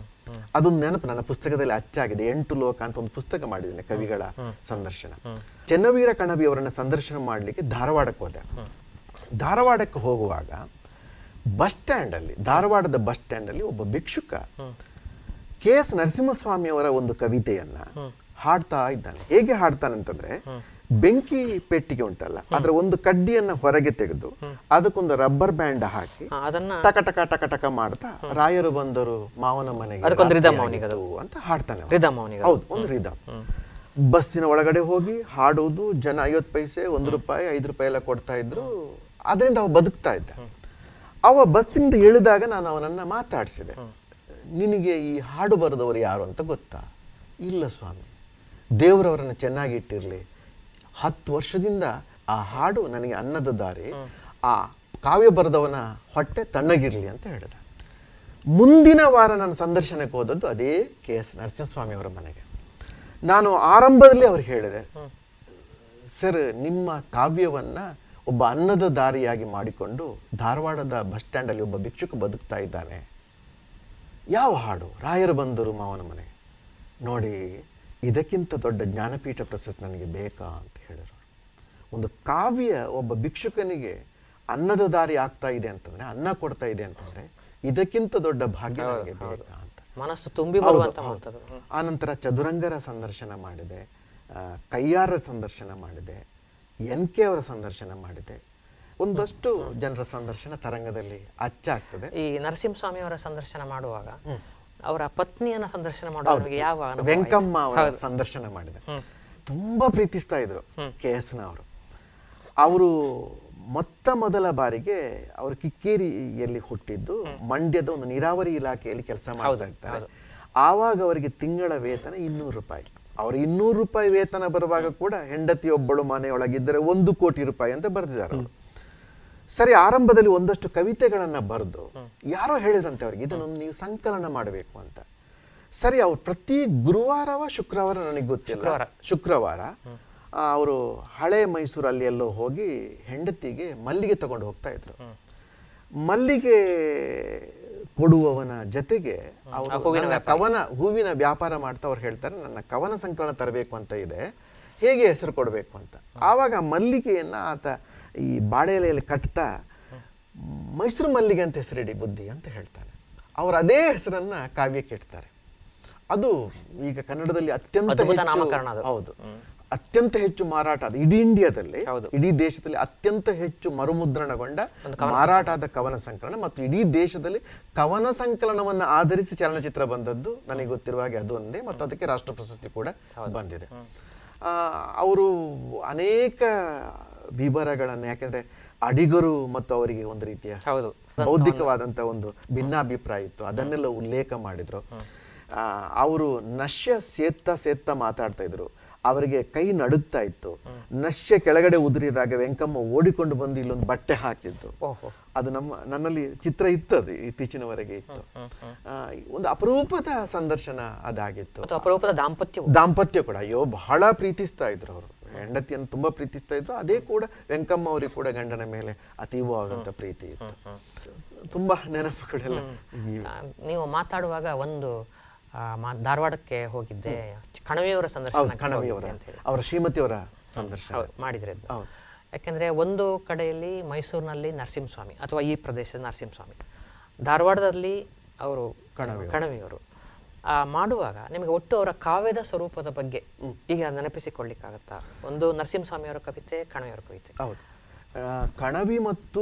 ಅದೊಂದು ನೆನಪು ನನ್ನ ಪುಸ್ತಕದಲ್ಲಿ ಅಚ್ಚಾಗಿದೆ. ಎಂಟು ಲೋಕ ಅಂತ ಒಂದು ಪುಸ್ತಕ ಮಾಡಿದ್ದೇನೆ ಕವಿಗಳ ಸಂದರ್ಶನ. ಚೆನ್ನವೀರ ಕಣವಿ ಅವರನ್ನ ಸಂದರ್ಶನ ಮಾಡಲಿಕ್ಕೆ ಧಾರವಾಡಕ್ಕೆ ಹೋದೆ. ಧಾರವಾಡಕ್ಕೆ ಹೋಗುವಾಗ ಬಸ್ ಸ್ಟ್ಯಾಂಡ್ ಅಲ್ಲಿ ಧಾರವಾಡದ ಬಸ್ ಸ್ಟ್ಯಾಂಡ್ ಅಲ್ಲಿ ಒಬ್ಬ ಭಿಕ್ಷುಕ ಕೆ ಎಸ್ ನರಸಿಂಹಸ್ವಾಮಿ ಅವರ ಒಂದು ಕವಿತೆಯನ್ನ ಹಾಡ್ತಾ ಇದ್ದಾನೆ. ಹೇಗೆ ಹಾಡ್ತಾನೆ ಅಂತಂದ್ರೆ ಬೆಂಕಿ ಪೆಟ್ಟಿಗೆ ಉಂಟಲ್ಲ ಅದರ ಒಂದು ಕಡ್ಡಿಯನ್ನ ಹೊರಗೆ ತೆಗೆದು ಅದಕ್ಕೊಂದು ರಬ್ಬರ್ ಬ್ಯಾಂಡ್ ಹಾಕಿ ಟಕ ಟಕ ಟಕ ಟಕ ಮಾಡ್ತಾ ರಾಯರು ಬಂದರು ಮಾವನ ಮನೆಗೆ ಅಂತ ಹಾಡ್ತಾನೆ ಹೌದು ಒಂದು ರಿದಮ್ ಬಸ್ಸಿನ ಒಳಗಡೆ ಹೋಗಿ ಹಾಡುವುದು ಜನ ಐವತ್ತು ಪೈಸೆ ಒಂದು ರೂಪಾಯಿ ಐದು ರೂಪಾಯಿ ಎಲ್ಲ ಕೊಡ್ತಾ ಇದ್ರು ಅದರಿಂದ ಅವ ಬದುಕ್ತಾ ಇದ್ದ. ಅವ ಬಸ್ಸಿನಿಂದ ಇಳಿದಾಗ ನಾನು ಅವನನ್ನ ಮಾತಾಡಿಸಿದೆ. ನಿನಗೆ ಈ ಹಾಡು ಬರೆದವರು ಯಾರು ಅಂತ ಗೊತ್ತಾ? ಇಲ್ಲ ಸ್ವಾಮಿ ದೇವರವರನ್ನು ಚೆನ್ನಾಗಿ ಇಟ್ಟಿರಲಿ. ಹತ್ತು ವರ್ಷದಿಂದ ಆ ಹಾಡು ನನಗೆ ಅನ್ನದ ದಾರಿ ಆ ಕಾವ್ಯ ಬರೆದವನ ಹೊಟ್ಟೆ ತಣ್ಣಗಿರಲಿ ಅಂತ ಹೇಳಿದ. ಮುಂದಿನ ವಾರ ನಾನು ಸಂದರ್ಶನಕ್ಕೆ ಹೋದದ್ದು ಅದೇ ಕೆ ಎಸ್ ನರಸಿಂಹಸ್ವಾಮಿ ಅವರ ಮನೆಗೆ. ನಾನು ಆರಂಭದಲ್ಲಿ ಅವ್ರಿಗೆ ಹೇಳಿದೆ ಸರ್ ನಿಮ್ಮ ಕಾವ್ಯವನ್ನ ಒಬ್ಬ ಅನ್ನದ ದಾರಿಯಾಗಿ ಮಾಡಿಕೊಂಡು ಧಾರವಾಡದ ಬಸ್ ಸ್ಟ್ಯಾಂಡಲ್ಲಿ ಒಬ್ಬ ಭಿಕ್ಷುಕ ಬದುಕ್ತಾ ಇದ್ದಾನೆ. ಯಾವ ಹಾಡು? ರಾಯರು ಬಂದರು ಮಾವನ ಮನೆ. ನೋಡಿ ಇದಕ್ಕಿಂತ ದೊಡ್ಡ ಜ್ಞಾನಪೀಠ ಪ್ರಶಸ್ತಿ ನನಗೆ ಬೇಕಾ ಅಂತ ಹೇಳಿದರು. ಒಂದು ಕಾವ್ಯ ಒಬ್ಬ ಭಿಕ್ಷುಕನಿಗೆ ಅನ್ನದ ದಾರಿ ಆಗ್ತಾ ಇದೆ ಅಂತಂದ್ರೆ ಅನ್ನ ಕೊಡ್ತಾ ಇದೆ ಅಂತಂದ್ರೆ ಇದಕ್ಕಿಂತ ದೊಡ್ಡ ಭಾಗ್ಯ ನನಗೆ ಬೇಕಾ ಅಂತ. ಮನಸ್ಸು ತುಂಬಿ. ಆನಂತರ ಚದುರಂಗರ ಸಂದರ್ಶನ ಮಾಡಿದೆ. ಕೈಯಾರ ಸಂದರ್ಶನ ಮಾಡಿದೆ. ಎನ್ ಕೆ ಅವರ ಸಂದರ್ಶನ ಮಾಡಿದೆ. ಒಂದಷ್ಟು ಜನರ ಸಂದರ್ಶನ ತರಂಗದಲ್ಲಿ ಅಚ್ಚಾಗ್ತದೆ. ಈ ನರಸಿಂಹಸ್ವಾಮಿ ಅವರ ಸಂದರ್ಶನ ಮಾಡುವಾಗ ಅವರ ಪತ್ನಿಯನ್ನ ಸಂದರ್ಶನ ಮಾಡುವಾಗ ಯಾವ ವೆಂಕಮ್ಮ ಅವರ ಸಂದರ್ಶನ ಮಾಡಿದೆ. ತುಂಬಾ ಪ್ರೀತಿಸ್ತಾ ಇದ್ರು ಕೆ ಎಸ್ ಅವರು. ಅವರು ಮೊತ್ತ ಮೊದಲ ಬಾರಿಗೆ ಅವರು ಕಿಕ್ಕೇರಿಯಲ್ಲಿ ಹುಟ್ಟಿದ್ದು ಮಂಡ್ಯದ ಒಂದು ನೀರಾವರಿ ಇಲಾಖೆಯಲ್ಲಿ ಕೆಲಸ ಮಾಡ್ತಾ ಇರ್ತಾರೆ. ಆವಾಗ ಅವರಿಗೆ ತಿಂಗಳ ವೇತನ ಇನ್ನೂರು ರೂಪಾಯಿ. ಅವ್ರ ಇನ್ನೂರು ರೂಪಾಯಿ ವೇತನ ಬರುವಾಗ ಕೂಡ ಹೆಂಡತಿಯೊಬ್ಬಳು ಮನೆಯೊಳಗಿದ್ದರೆ ಒಂದು ಕೋಟಿ ರೂಪಾಯಿ ಅಂತ ಬರೆದಿದ್ದಾರೆ ಸರಿ ಆರಂಭದಲ್ಲಿ ಒಂದಷ್ಟು ಕವಿತೆಗಳನ್ನ ಬರೆದು ಯಾರೋ ಹೇಳಿದ್ರಂತೆ ಅವ್ರಿಗೆ ಇದನ್ನೊಂದು ನೀವು ಸಂಕಲನ ಮಾಡಬೇಕು ಅಂತ. ಸರಿ ಅವ್ರು ಪ್ರತಿ ಗುರುವಾರವ ಶುಕ್ರವಾರ ನನಗೆ ಗೊತ್ತಿಲ್ಲ. ಶುಕ್ರವಾರ. ಅವರು ಹಳೆ ಮೈಸೂರಲ್ಲಿ ಎಲ್ಲೋ ಹೋಗಿ ಹೆಂಡತಿಗೆ ಮಲ್ಲಿಗೆ ತಗೊಂಡು ಹೋಗ್ತಾ ಇದ್ರು. ಮಲ್ಲಿಗೆ ಕೊಡುವವನ ಜತೆಗೆ ನನ್ನ ಕವನ ಹೂವಿನ ವ್ಯಾಪಾರ ಮಾಡ್ತಾ ಅವ್ರು ಹೇಳ್ತಾರೆ ನನ್ನ ಕವನ ಸಂಕಲನ ತರಬೇಕು ಅಂತ ಇದೆ ಹೇಗೆ ಹೆಸರು ಕೊಡಬೇಕು ಅಂತ. ಆವಾಗ ಮಲ್ಲಿಗೆಯನ್ನ ಆತ ಈ ಬಾಳೆ ಎಲೆಯಲ್ಲಿ ಕಟ್ತಾ ಮೈಸೂರು ಮಲ್ಲಿಗೆ ಅಂತ ಹೆಸರಿಡಿ ಬುದ್ಧಿ ಅಂತ ಹೇಳ್ತಾರೆ ಅವ್ರು ಅದೇ ಹೆಸರನ್ನ ಕಾವ್ಯಕ್ಕೆ ಇಡ್ತಾರೆ. ಅದು ಈಗ ಕನ್ನಡದಲ್ಲಿ ಅತ್ಯಂತ. ಹೌದು. ಅತ್ಯಂತ ಹೆಚ್ಚು ಮಾರಾಟ ಆದ ಇಡೀ ಇಂಡಿಯಾದಲ್ಲಿ ಹೌದು. ಇಡೀ ದೇಶದಲ್ಲಿ ಅತ್ಯಂತ ಹೆಚ್ಚು ಮರುಮುದ್ರಣಗೊಂಡ ಮಾರಾಟ ಆದ ಕವನ ಸಂಕಲನ ಮತ್ತು ಇಡೀ ದೇಶದಲ್ಲಿ ಕವನ ಸಂಕಲನವನ್ನ ಆಧರಿಸಿ ಚಲನಚಿತ್ರ ಬಂದದ್ದು ನನಗೆ ಗೊತ್ತಿರುವ ಹಾಗೆ ಅದು ಒಂದೇ ಮತ್ತು ಅದಕ್ಕೆ ರಾಷ್ಟ್ರ ಪ್ರಶಸ್ತಿ ಕೂಡ ಬಂದಿದೆ. ಅವರು ಅನೇಕ ವಿವರಗಳನ್ನು ಯಾಕೆಂದ್ರೆ ಅಡಿಗರು ಮತ್ತು ಅವರಿಗೆ ಒಂದು ರೀತಿಯ ಬೌದ್ಧಿಕವಾದಂತಹ ಬೌದ್ಧಿಕವಾದಂತ ಒಂದು ಭಿನ್ನಾಭಿಪ್ರಾಯ ಇತ್ತು. ಅದನ್ನೆಲ್ಲ ಉಲ್ಲೇಖ ಮಾಡಿದ್ರು. ಅವರು ನಶ್ಯ ಸೇತ್ತ ಸೇತ್ತ ಮಾತಾಡ್ತಾ ಇದ್ರು. ಅವರಿಗೆ ಕೈ ನಡುಗ್ತಾ ಇತ್ತು. ನಶ್ಯ ಕೆಳಗಡೆ ಉದುರಿದಾಗ ವೆಂಕಮ್ಮ ಓಡಿಕೊಂಡು ಬಂದು ಇಲ್ಲೊಂದು ಬಟ್ಟೆ ಹಾಕಿದ್ದು. ಓಹೋ. ಅದು ನಮ್ಮ ನನ್ನಲ್ಲಿ ಚಿತ್ರ ಇತ್ತು. ಅದು ಇತ್ತೀಚಿನವರೆಗೆ ಇತ್ತು ಒಂದು ಅಪರೂಪದ ಸಂದರ್ಶನ ಅದಾಗಿತ್ತು. ಅಪರೂಪದ ದಾಂಪತ್ಯ ದಾಂಪತ್ಯ ಕೂಡ. ಅಯ್ಯೋ ಬಹಳ ಪ್ರೀತಿಸ್ತಾ ಇದ್ರು ಅವರು. ಹೆಂಡತಿಯನ್ನು ತುಂಬಾ ಪ್ರೀತಿಸ್ತಾ ಇದ್ರು. ಅದೇ ಕೂಡ ವೆಂಕಮ್ಮ ಅವರಿಗೆ ಕೂಡ ಗಂಡನ ಮೇಲೆ ಅತೀವವಾದಂತ ಪ್ರೀತಿ ಇತ್ತು. ತುಂಬಾ ನೆನಪುಗಳೆಲ್ಲ. ನೀವು ಮಾತಾಡುವಾಗ ಒಂದು ಮಾ- ಧಾರವಾಡಕ್ಕೆ ಹೋಗಿದ್ದೆ. ಕಣವಿಯವರ ಸಂದರ್ಶನ ಕಣವಿಯವರ. ಅವರ ಶ್ರೀಮತಿಯವರ ಸಂದರ್ಶನ. ಮಾಡಿದ್ರೆ. ಯಾಕೆಂದ್ರೆ ಒಂದು ಕಡೆಯಲ್ಲಿ ಮೈಸೂರಿನಲ್ಲಿ ನರಸಿಂಹಸ್ವಾಮಿ ಅಥವಾ ಈ ಪ್ರದೇಶದ ನರಸಿಂಹಸ್ವಾಮಿ. ಧಾರವಾಡದಲ್ಲಿ ಅವರು ಕಣವಿಯವರು. ಆ ಮಾಡುವಾಗ ನಿಮಗೆ ಒಟ್ಟು ಅವರ ಕಾವ್ಯದ ಸ್ವರೂಪದ ಬಗ್ಗೆ ಈಗ ನೆನಪಿಸಿಕೊಳ್ಳಿಕ್ಕಾಗತ್ತಾ? ಒಂದು ನರಸಿಂಹಸ್ವಾಮಿಯವರ ಕವಿತೆ ಕಣವಿಯವರ ಕವಿತೆ. ಹೌದು. ಕಣವಿ ಮತ್ತು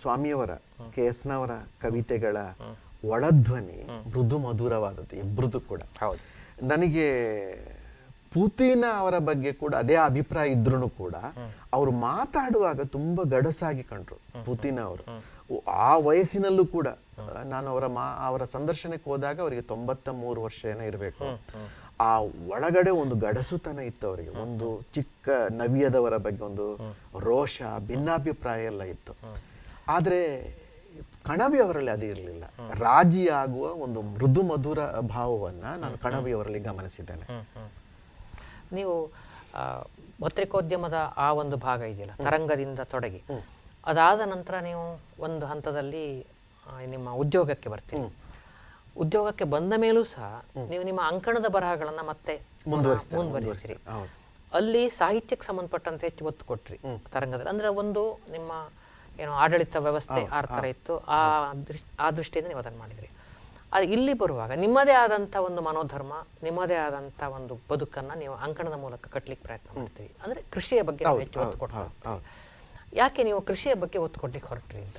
ಸ್ವಾಮಿಯವರ ಕೆ ಎಸ್ನವರ ಕವಿತೆಗಳ ಒಳಧ್ವನಿ ಮೃದು ಮಧುರವಾದದ್ದು ಇಬ್ಬರದು ಕೂಡ. ಹೌದು. ನನಗೆ ಪೂತಿನ ಅವರ ಬಗ್ಗೆ ಕೂಡ ಅದೇ ಅಭಿಪ್ರಾಯ ಇದ್ರೂ ಕೂಡ ಅವರು ಮಾತಾಡುವಾಗ ತುಂಬಾ ಗಡಸಾಗಿ ಕಂಡ್ರು ಪೂತಿನ ಅವರು. ಆ ವಯಸ್ಸಿನಲ್ಲೂ ಕೂಡ ನಾನು ಅವರ ಮಾ ಅವರ ಸಂದರ್ಶನಕ್ಕೆ ಹೋದಾಗ ಅವರಿಗೆ ತೊಂಬತ್ತ ಮೂರು ವರ್ಷ ಏನೋ ಇರಬೇಕು. ಆ ಒಳಗಡೆ ಒಂದು ಗಡಸುತನ ಇತ್ತು ಅವರಿಗೆ. ಒಂದು ಚಿಕ್ಕ ನವ್ಯದವರ ಬಗ್ಗೆ ಒಂದು ರೋಷ ಭಿನ್ನಾಭಿಪ್ರಾಯ ಎಲ್ಲ ಇತ್ತು. ಆದ್ರೆ ಕಣವಿ ಅವರಲ್ಲಿ ಅದು ಇರಲಿಲ್ಲ. ರಾಜಿಯಾಗುವ ಒಂದು ಮೃದು ಮಧುರ ಭಾವವನ್ನ ನಾನು ಕಣವಿ ಅವರಲ್ಲಿ ಗಮನಿಸಿದ್ದೇನೆ. ನೀವು ಆ, ಪತ್ರಿಕೋದ್ಯಮದ ಆ ಒಂದು ಭಾಗ ಇದೆಯಲ್ಲ ತರಂಗದಿಂದ ತೊಡಗಿ. ಅದಾದ ನಂತರ ನೀವು ಒಂದು ಹಂತದಲ್ಲಿ ಆ, ನಿಮ್ಮ ಉದ್ಯೋಗಕ್ಕೆ ಬರ್ತೀನಿ ಉದ್ಯೋಗಕ್ಕೆ ಬಂದ ಮೇಲೂ ಸಹ ನೀವು ನಿಮ್ಮ ಅಂಕಣದ ಬರಹಗಳನ್ನ ಮತ್ತೆ ಮುಂದುವರಿಸಿರಿ ಮುಂದುವರಿಸ್ತೀರಿ ಅಲ್ಲಿ ಸಾಹಿತ್ಯಕ್ಕೆ ಸಂಬಂಧಪಟ್ಟಂತೆ ಹೆಚ್ಚು ಒತ್ತು ಕೊಟ್ರಿ ತರಂಗದಲ್ಲಿ. ಅಂದ್ರೆ ಒಂದು ನಿಮ್ಮ ಏನು ಆಡಳಿತ ವ್ಯವಸ್ಥೆ ಆ ಥರ ಇತ್ತು. ಆ ದೃಷ್ಟಿ ಆ ದೃಷ್ಟಿಯಿಂದ ನೀವು ಅದನ್ನು ಮಾಡಿದ್ರಿ. ಆದರೆ ಇಲ್ಲಿ ಬರುವಾಗ ನಿಮ್ಮದೇ ಆದಂಥ ಒಂದು ಮನೋಧರ್ಮ ನಿಮ್ಮದೇ ಆದಂಥ ಒಂದು ಬದುಕನ್ನ ನೀವು ಅಂಕಣದ ಮೂಲಕ ಕಟ್ಟಲಿಕ್ಕೆ ಪ್ರಯತ್ನ ಮಾಡ್ತೀವಿ ಅಂದ್ರೆ ಕೃಷಿಯ ಬಗ್ಗೆ ಹೆಚ್ಚು ಒತ್ತು ಕೊಡ್ತಾ ಹೌದು, ಹೌದು. ಯಾಕೆ ನೀವು ಕೃಷಿಯ ಬಗ್ಗೆ ಒತ್ತು ಕೊಡ್ಲಿಕ್ಕೆ ಹೊರಟ್ರಿ ಅಂತ?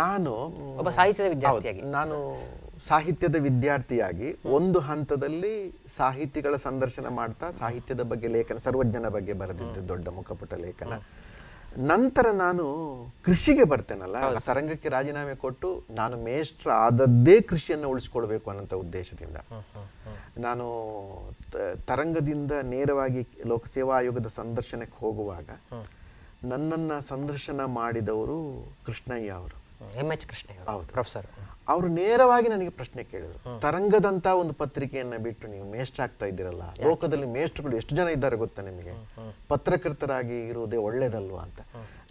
ನಾನು ಒಬ್ಬ ಸಾಹಿತ್ಯದ ವಿದ್ಯಾರ್ಥಿಯಾಗಿ. ನಾನು ಸಾಹಿತ್ಯದ ವಿದ್ಯಾರ್ಥಿಯಾಗಿ ಒಂದು ಹಂತದಲ್ಲಿ ಸಾಹಿತಿಗಳ ಸಂದರ್ಶನ ಮಾಡ್ತಾ ಸಾಹಿತ್ಯದ ಬಗ್ಗೆ ಲೇಖನ ಸರ್ವಜ್ಞನ ಬಗ್ಗೆ ಬರೆದಿದ್ದೆ ದೊಡ್ಡ ಮುಖಪುಟ ಲೇಖನ. ನಂತರ ನಾನು ಕೃಷಿಗೆ ಬರ್ತೇನಲ್ಲ ತರಂಗಕ್ಕೆ ರಾಜೀನಾಮೆ ಕೊಟ್ಟು ನಾನು ಮೇಷ್ಟ್ರ ಆದದ್ದೇ ಕೃಷಿಯನ್ನು ಉಳಿಸ್ಕೊಳ್ಬೇಕು ಅನ್ನೋಂಥ ಉದ್ದೇಶದಿಂದ. ನಾನು ತರಂಗದಿಂದ ನೇರವಾಗಿ ಲೋಕಸೇವಾ ಆಯೋಗದ ಸಂದರ್ಶನಕ್ಕೆ ಹೋಗುವಾಗ ನನ್ನನ್ನ ಸಂದರ್ಶನ ಮಾಡಿದವರು ಕೃಷ್ಣಯ್ಯ ಅವರು. ಎಂ ಎಚ್ ಕೃಷ್ಣಯ್ಯ ಹೌದು. ಪ್ರೊಫೆಸರ್. ಅವರು ನೇರವಾಗಿ ನನಗೆ ಪ್ರಶ್ನೆ ಕೇಳಿದ್ರು. ತರಂಗದಂತ ಒಂದು ಪತ್ರಿಕೆಯನ್ನ ಬಿಟ್ಟು ನೀವು ಮೇಷ್ಟ್ರ ಆಗ್ತಾ ಇದ್ದೀರಲ್ಲ ಲೋಕದಲ್ಲಿ ಮೇಷ್ಟ್ರುಗಳು ಎಷ್ಟು ಜನ ಇದ್ದಾರೆ ಗೊತ್ತಾ ನಿಮಗೆ? ಪತ್ರಕರ್ತರಾಗಿ ಇರುವುದೇ ಒಳ್ಳೇದಲ್ವ ಅಂತ.